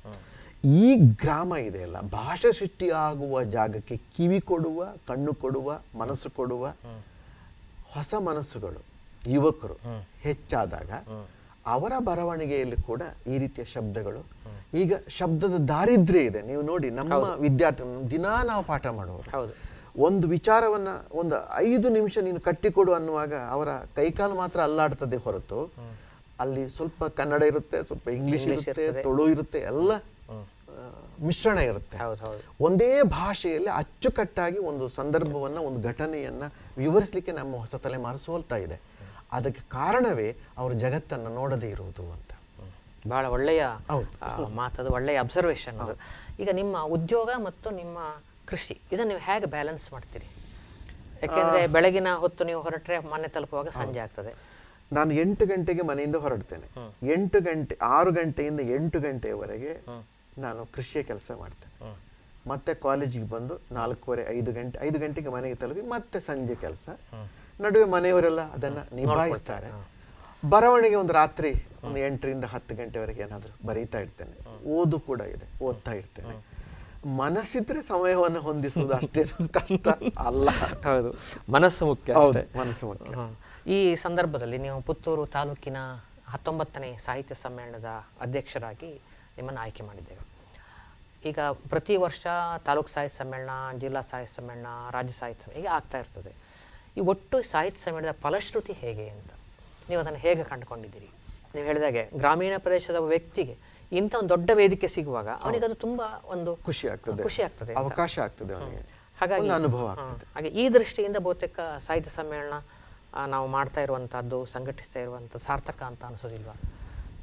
ಈ ಗ್ರಾಮ ಇದೆಯಲ್ಲ ಭಾಷೆ ಸೃಷ್ಟಿ ಆಗುವ ಜಾಗಕ್ಕೆ ಕಿವಿ ಕೊಡುವ ಕಣ್ಣು ಕೊಡುವ ಮನಸ್ಸು ಕೊಡುವ ಹೊಸ ಮನಸ್ಸುಗಳು ಯುವಕರು ಹೆಚ್ಚಾದಾಗ ಅವರ ಬರವಣಿಗೆಯಲ್ಲಿ ಕೂಡ ಈ ರೀತಿಯ ಶಬ್ದಗಳು ಈಗ ಶಬ್ದದ ದಾರಿದ್ರ್ಯ ಇದೆ. ನೀವು ನೋಡಿ ನಮ್ಮ ವಿದ್ಯಾರ್ಥಿ ದಿನಾ ನಾವು ಪಾಠ ಮಾಡುವವರು. ಹೌದು. ಒಂದು ವಿಚಾರವನ್ನ ಒಂದು ಐದು ನಿಮಿಷ ನೀನು ಕಟ್ಟಿಕೊಡು ಅನ್ನುವಾಗ ಅವರ ಕೈಕಾಲು ಮಾತ್ರ ಅಲ್ಲಾಡ್ತದೆ ಹೊರತು. ಅಲ್ಲಿ ಸ್ವಲ್ಪ ಕನ್ನಡ ಇರುತ್ತೆ ಸ್ವಲ್ಪ ಇಂಗ್ಲಿಷ್ ಇರುತ್ತೆ. ತುಳು ಇರುತ್ತೆ ಎಲ್ಲ ಮಿಶ್ರಣ ಇರುತ್ತೆ. ಹೌದು ಹೌದು. ಒಂದೇ ಭಾಷೆಯಲ್ಲಿ ಅಚ್ಚುಕಟ್ಟಾಗಿ ಒಂದು ಸಂದರ್ಭವನ್ನ ಒಂದು ಘಟನೆಯನ್ನ ವಿವರಿಸಲಿಕ್ಕೆ ನಮ್ಮ ಹೊಸ ತಲೆಮಾರು ಸೋಲ್ತಾ ಇದೆ. ಅದಕ್ಕೆ ಕಾರಣವೇ ಅವರು ಜಗತ್ತನ್ನ ನೋಡದೇ ಇರುವುದು ಅಂತ. ಬಹಳ ಒಳ್ಳೆಯ ಮಾತದು ಒಳ್ಳೆಯ ಅಬ್ಸರ್ವೇಷನ್ ಅದು. ಈಗ ನಿಮ್ಮ ಉದ್ಯೋಗ ಮತ್ತು ನಿಮ್ಮ ಕೃಷಿ ಇದನ್ನು ನೀವು ಹೇಗೆ ಬ್ಯಾಲೆನ್ಸ್ ಮಾಡ್ತೀರಿ? ಯಾಕೆಂದ್ರೆ ಬೆಳಗಿನ ಹೊತ್ತು ನೀವು ಹೊರಟ್ರೆ ಮನೆ ತಲುಪುವಾಗ ಸಂಜೆ ಆಗ್ತದೆ. ನಾನು ಎಂಟು ಗಂಟೆಗೆ ಮನೆಯಿಂದ ಹೊರಡ್ತೇನೆ. ಎಂಟು ಗಂಟೆ ಆರು ಗಂಟೆಯಿಂದ ಎಂಟು ಗಂಟೆಯವರೆಗೆ ನಾನು ಕೃಷಿಯ ಕೆಲಸ ಮಾಡ್ತೇನೆ. ಮತ್ತೆ ಕಾಲೇಜಿಗೆ ಬಂದು ನಾಲ್ಕೂವರೆ ಐದು ಗಂಟೆ ಐದು ಗಂಟೆಗೆ ಮನೆಗೆ ತಲುಪಿ ಮತ್ತೆ ಸಂಜೆ ಕೆಲಸ. ನಡುವೆ ಮನೆಯವರೆಲ್ಲ ಅದನ್ನ ನಿಭಾಯಿಸ್ತಾರೆ. ಬರವಣಿಗೆ ಒಂದು ರಾತ್ರಿ ಒಂದು ಎಂಟರಿಂದ ಹತ್ತು ಗಂಟೆವರೆಗೆ ಏನಾದರೂ ಬರೀತಾ ಇರ್ತೇನೆ. ಓದು ಕೂಡ ಇದೆ ಓದ್ತಾ ಇರ್ತೇನೆ. ಮನಸ್ಸಿದ್ರೆ ಸಮಯವನ್ನು ಹೊಂದಿಸುವುದು ಅಷ್ಟೇ ಕಷ್ಟ ಅಲ್ಲ. ಹೌದು. ಮನಸ್ಸು ಮುಖ್ಯ. ಮನಸ್ಸು ಮುಖ್ಯ. ಈ ಸಂದರ್ಭದಲ್ಲಿ ನೀವು ಪುತ್ತೂರು ತಾಲೂಕಿನ ಹತ್ತೊಂಬತ್ತನೇ ಸಾಹಿತ್ಯ ಸಮ್ಮೇಳನದ ಅಧ್ಯಕ್ಷರಾಗಿ ನಿಮ್ಮನ್ನು ಆಯ್ಕೆ ಮಾಡಿದ್ದೇವೆ. ಈಗ ಪ್ರತಿ ವರ್ಷ ತಾಲೂಕು ಸಾಹಿತ್ಯ ಸಮ್ಮೇಳನ ಜಿಲ್ಲಾ ಸಾಹಿತ್ಯ ಸಮ್ಮೇಳನ ರಾಜ್ಯ ಸಾಹಿತ್ಯ ಸಮ್ಮೇಳನ ಹೀಗೆ ಆಗ್ತಾ ಇರ್ತದೆ. ಈ ಒಟ್ಟು ಸಾಹಿತ್ಯ ಸಮ್ಮೇಳನದ ಫಲಶ್ರುತಿ ಹೇಗೆ ಅಂತ? ನೀವು ಅದನ್ನು ಹೇಗೆ ಕಂಡುಕೊಂಡಿದ್ದೀರಿ? ನೀವು ಹೇಳಿದಾಗೆ ಗ್ರಾಮೀಣ ಪ್ರದೇಶದ ವ್ಯಕ್ತಿಗೆ ಇಂಥ ಒಂದು ದೊಡ್ಡ ವೇದಿಕೆ ಸಿಗುವಾಗ ಅವನಿಗೆ ಅದು ತುಂಬಾ ಒಂದು ಖುಷಿ ಆಗ್ತದೆ. ಖುಷಿ ಆಗ್ತದೆ ಅವಕಾಶ ಆಗ್ತದೆ ಅವನಿಗೆ. ಹಾಗಾಗಿ ಅನುಭವ ಆಗ್ತದೆ. ಹಾಗೆ ಈ ದೃಷ್ಟಿಯಿಂದ ಬಹುತೇಕ ಸಾಹಿತ್ಯ ಸಮ್ಮೇಳನ ನಾವು ಮಾಡ್ತಾ ಇರುವಂತಹದ್ದು ಸಂಘಟಿಸ್ತಾ ಇರುವಂಥದ್ದು ಸಾರ್ಥಕ ಅಂತ ಅನಿಸೋದಿಲ್ವಾ?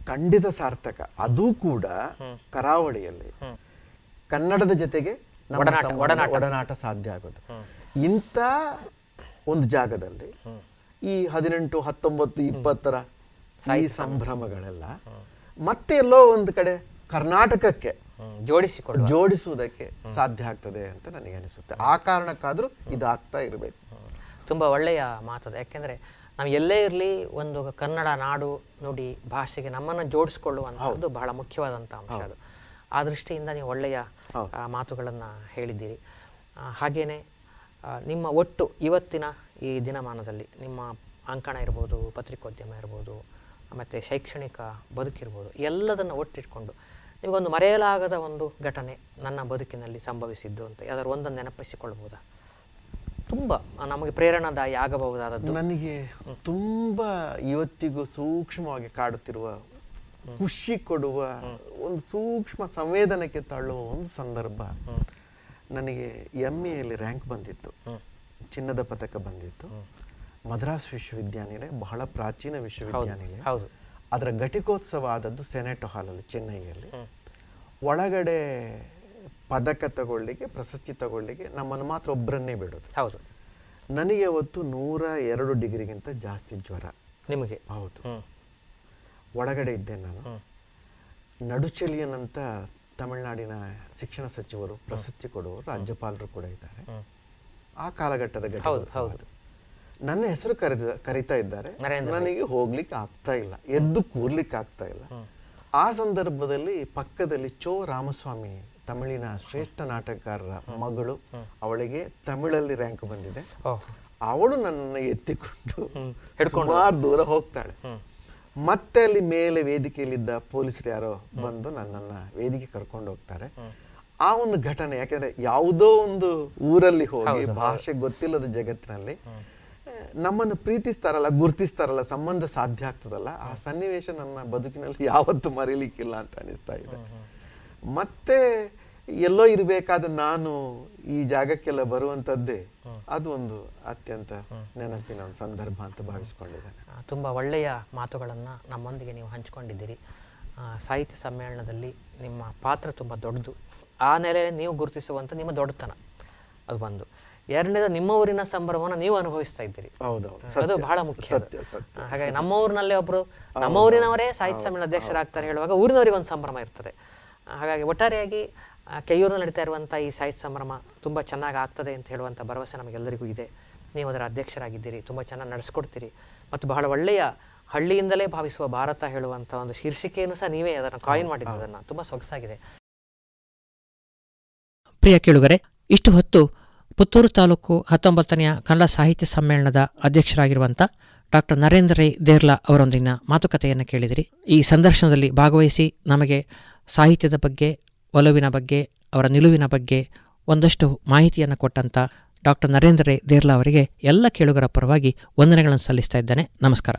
ಖಂಡಿತ ಸಾರ್ಥಕ. ಅದು ಕೂಡ ಕರಾವಳಿಯಲ್ಲಿ. ಕನ್ನಡದ ಜೊತೆಗೆ. ಒಡನಾಟ ಸಾಧ್ಯ ಆಗೋದು. ಇಂಥ ಒಂದು ಜಾಗದಲ್ಲಿ ಈ ಹದಿನೆಂಟು ಹತ್ತೊಂಬತ್ತು ಇಪ್ಪತ್ತರ ಈ ಸಂಭ್ರಮಗಳೆಲ್ಲ ಮತ್ತೆ ಎಲ್ಲೋ ಒಂದು ಕಡೆ ಕರ್ನಾಟಕಕ್ಕೆ ಜೋಡಿಸಿಕೊಂಡು ಜೋಡಿಸುವುದಕ್ಕೆ ಸಾಧ್ಯ ಆಗ್ತದೆ ಅಂತ ನನಗೆ ಅನಿಸುತ್ತೆ. ಆ ಕಾರಣಕ್ಕಾದ್ರೂ ಇದಾಗ್ತಾ ಇರಬೇಕು. ತುಂಬಾ ಒಳ್ಳೆಯ ಮಾತು ಯಾಕೆಂದ್ರೆ ನಾವು ಎಲ್ಲೇ ಇರಲಿ ಒಂದು ಕನ್ನಡ ನಾಡು ನುಡಿ ಭಾಷೆಗೆ ನಮ್ಮನ್ನು ಜೋಡಿಸ್ಕೊಳ್ಳುವಂಥದ್ದು ಬಹಳ ಮುಖ್ಯವಾದಂಥ ಅಂಶ ಅದು. ಆ ದೃಷ್ಟಿಯಿಂದ ನೀವು ಒಳ್ಳೆಯ ಮಾತುಗಳನ್ನು ಹೇಳಿದ್ದೀರಿ. ಹಾಗೇನೆ ನಿಮ್ಮ ಒಟ್ಟು ಇವತ್ತಿನ ಈ ದಿನಮಾನದಲ್ಲಿ ನಿಮ್ಮ ಅಂಕಣ ಇರ್ಬೋದು ಪತ್ರಿಕೋದ್ಯಮ ಇರ್ಬೋದು ಮತ್ತು ಶೈಕ್ಷಣಿಕ ಬದುಕಿರ್ಬೋದು ಎಲ್ಲದನ್ನು ಒಟ್ಟಿಟ್ಕೊಂಡು. ನಿಮಗೊಂದು ಮರೆಯಲಾಗದ ಒಂದು ಘಟನೆ ನನ್ನ ಬದುಕಿನಲ್ಲಿ ಸಂಭವಿಸಿದ್ದು ಅಂತ ಯಾವ್ದಾದ್ರು ಒಂದನ್ನು ನೆನಪಿಸಿಕೊಳ್ಬೋದಾ? ತುಂಬ ನಮಗೆ ಪ್ರೇರಣಾದಾಯಿ ಆಗಬಹುದಾದದ್ದು. ನನಗೆ ತುಂಬ ಇವತ್ತಿಗೂ ಸೂಕ್ಷ್ಮವಾಗಿ ಕಾಡುತ್ತಿರುವ ಖುಷಿ ಕೊಡುವ ಒಂದು ಸೂಕ್ಷ್ಮ ಸಂವೇದನಕ್ಕೆ ತಳ್ಳುವ ಒಂದು ಸಂದರ್ಭ ನನಗೆ ಎಂ ಎಲ್ಲಿ ರ್ಯಾಂಕ್ ಬಂದಿತ್ತು. ಚಿನ್ನದ ಪದಕ ಬಂದಿತ್ತು. ಮದ್ರಾಸ್ ವಿಶ್ವವಿದ್ಯಾನಿಲಯ ಬಹಳ ಪ್ರಾಚೀನ ವಿಶ್ವವಿದ್ಯಾನಿಲಯ. ಹೌದು ಅದರ ಘಟಿಕೋತ್ಸವ ಆದದ್ದು ಸೆನೆಟ್ ಹಾಲಲ್ಲಿ ಚೆನ್ನೈಯಲ್ಲಿ. ಒಳಗಡೆ ಪದಕ ತಗೊಳ್ಳಿಕ್ಕೆ ಪ್ರಶಸ್ತಿ ತಗೊಳ್ಳಿಕ್ಕೆ ನಮ್ಮನ್ನು ಮಾತ್ರ ಒಬ್ಬರನ್ನೇ ಬಿಡೋದು. ಹೌದು. ನನಗೆ ಅವತ್ತು ನೂರ ಎರಡು ಡಿಗ್ರಿಗಿಂತ ಜಾಸ್ತಿ ಜ್ವರ. ನಿಮಗೆ? ಹೌದು. ಒಳಗಡೆ ಇದ್ದೆ ನಾನು. ನಡುಚಲಿಯನಂತ ತಮಿಳುನಾಡಿನ ಶಿಕ್ಷಣ ಸಚಿವರು ಪ್ರಶಸ್ತಿ ಕೊಡುವರು ರಾಜ್ಯಪಾಲರು ಕೂಡ ಇದ್ದಾರೆ. ಆ ಕಾಲಘಟ್ಟದ ಹೌದು. ನನ್ನ ಹೆಸರು ಕರೆದ ಕರಿತಾ ಇದ್ದಾರೆ. ನನಗೆ ಹೋಗ್ಲಿಕ್ಕೆ ಆಗ್ತಾ ಇಲ್ಲ. ಎದ್ದು ಕೂರ್ಲಿಕ್ಕೆ ಆಗ್ತಾ ಇಲ್ಲ. ಆ ಸಂದರ್ಭದಲ್ಲಿ ಪಕ್ಕದಲ್ಲಿ ಚೋ ರಾಮಸ್ವಾಮಿ ತಮಿಳಿನ ಶ್ರೇಷ್ಠ ನಾಟಕಕಾರರ ಮಗಳು ಅವಳಿಗೆ ತಮಿಳಲ್ಲಿ ರ್ಯಾಂಕ್ ಬಂದಿದೆ. ಅವಳು ನನ್ನ ಎತ್ತಿಕೊಂಡು. ಸುಮಾರು ದೂರ ಹೋಗ್ತಾಳೆ. ಮತ್ತೆ ಅಲ್ಲಿ ಮೇಲೆ ವೇದಿಕೆಯಲ್ಲಿದ್ದ ಪೊಲೀಸರು ಯಾರೋ ಬಂದು ನನ್ನನ್ನ ವೇದಿಕೆ ಕರ್ಕೊಂಡು ಹೋಗ್ತಾರೆ. ಆ ಒಂದು ಘಟನೆ ಯಾಕಂದ್ರೆ ಯಾವುದೋ ಒಂದು ಊರಲ್ಲಿ ಹೋಗಿ ಭಾಷೆ ಗೊತ್ತಿಲ್ಲದ ಜಗತ್ತಿನಲ್ಲಿ ನಮ್ಮನ್ನು ಪ್ರೀತಿಸ್ತಾರಲ್ಲ ಗುರ್ತಿಸ್ತಾರಲ್ಲ ಸಂಬಂಧ ಸಾಧ್ಯ ಆಗ್ತದಲ್ಲ ಆ ಸನ್ನಿವೇಶ ನನ್ನ ಬದುಕಿನಲ್ಲಿ ಯಾವತ್ತೂ ಮರೀಲಿಕ್ಕಿಲ್ಲ ಅಂತ ಅನಿಸ್ತಾ ಇದೆ ಮತ್ತೆ ಎಲ್ಲೋ ಇರಬೇಕಾದ ನಾನು ಈ ಜಾಗಕ್ಕೆಲ್ಲ ಬರುವಂತದ್ದೇ ಅದು ಒಂದು ಅತ್ಯಂತ ನೆನಪಿನ ಒಂದು ಸಂದರ್ಭ ಅಂತ ಭಾವಿಸ್ಕೊಂಡಿದ್ದೇನೆ. ತುಂಬಾ ಒಳ್ಳೆಯ ಮಾತುಗಳನ್ನು ನಮ್ಮೊಂದಿಗೆ ನೀವು ಹಂಚಿಕೊಂಡಿದ್ದೀರಿ. ಆ, ಸಾಹಿತ್ಯ ಸಮ್ಮೇಳನದಲ್ಲಿ ನಿಮ್ಮ ಪಾತ್ರ ತುಂಬಾ ದೊಡ್ಡದು. ಆ ನೆಲೆ ನೀವು ಗುರುತಿಸುವಂತ ನಿಮ್ಮ ದೊಡ್ಡತನ. ಅದು ಒಂದು ಎರಡನೇದು ನಿಮ್ಮ ಊರಿನ ಸಂಭ್ರಮವನ್ನು ನೀವು ಅನುಭವಿಸ್ತಾ ಇದ್ದೀರಿ. ಅದು ಬಹಳ ಮುಖ್ಯ ಹಾಗಾಗಿ ನಮ್ಮ ಊರಿನಲ್ಲೇ ಒಬ್ರು ನಮ್ಮ ಊರಿನವರೇ ಸಾಹಿತ್ಯ ಸಮ್ಮೇಳನ ಅಧ್ಯಕ್ಷರಾಗ್ತಾರೆ ಹೇಳುವಾಗ ಊರಿನವರಿಗೆ ಒಂದು ಸಂಭ್ರಮ ಇರ್ತದೆ. ಹಾಗಾಗಿ ಒಟ್ಟಾರೆಯಾಗಿ ಆ, ಕೆಯ್ಯೂರಿನಲ್ಲಿ ನಡೀತಾ ಇರುವಂಥ ಈ ಸಾಹಿತ್ಯ ಸಂಭ್ರಮ ತುಂಬಾ ಚೆನ್ನಾಗಿ ಆಗ್ತದೆ ಅಂತ ಹೇಳುವಂತ ಭರವಸೆ ನಮಗೆಲ್ಲರಿಗೂ ಇದೆ. ನೀವು ಅದರ ಅಧ್ಯಕ್ಷರಾಗಿದ್ದೀರಿ ತುಂಬಾ ಚೆನ್ನಾಗಿ ನಡೆಸ್ಕೊಡ್ತೀರಿ ಮತ್ತು ಬಹಳ ಒಳ್ಳೆಯ ಹಳ್ಳಿಯಿಂದಲೇ ಭಾವಿಸುವ ಭಾರತ ಹೇಳುವಂಥ ಒಂದು ಶೀರ್ಷಿಕೆಯನ್ನು ಸಹ ನೀವೇ ಅದನ್ನು ಕಾಯಿನ್ ಮಾಡಿದ್ದು ಅದನ್ನು ತುಂಬಾ ಸೊಗಸಾಗಿದೆ. ಪ್ರಿಯ ಕೇಳುಗರೆ ಇಷ್ಟು ಹೊತ್ತು ಪುತ್ತೂರು ತಾಲೂಕು ಹತ್ತೊಂಬತ್ತನೆಯ ಕನ್ನಡ ಸಾಹಿತ್ಯ ಸಮ್ಮೇಳನದ ಅಧ್ಯಕ್ಷರಾಗಿರುವಂಥ ಡಾಕ್ಟರ್ ನರೇಂದ್ರ ರೈ ದೇರ್ಲಾ ಅವರೊಂದಿನ ಮಾತುಕತೆಯನ್ನು ಕೇಳಿದಿರಿ. ಈ ಸಂದರ್ಶನದಲ್ಲಿ ಭಾಗವಹಿಸಿ ನಮಗೆ ಸಾಹಿತ್ಯದ ಬಗ್ಗೆ, ಒಲವಿನ ಬಗ್ಗೆ, ಅವರ ನಿಲುವಿನ ಬಗ್ಗೆ ಒಂದಷ್ಟು ಮಾಹಿತಿಯನ್ನು ಕೊಟ್ಟಂಥ ಡಾಕ್ಟರ್ ನರೇಂದ್ರ ರೈ ದೇರ್ಲಾ ಅವರಿಗೆ ಎಲ್ಲ ಕೇಳುಗರ ಪರವಾಗಿ ವಂದನೆಗಳನ್ನು ಸಲ್ಲಿಸ್ತಾ ಇದ್ದೇನೆ. ನಮಸ್ಕಾರ.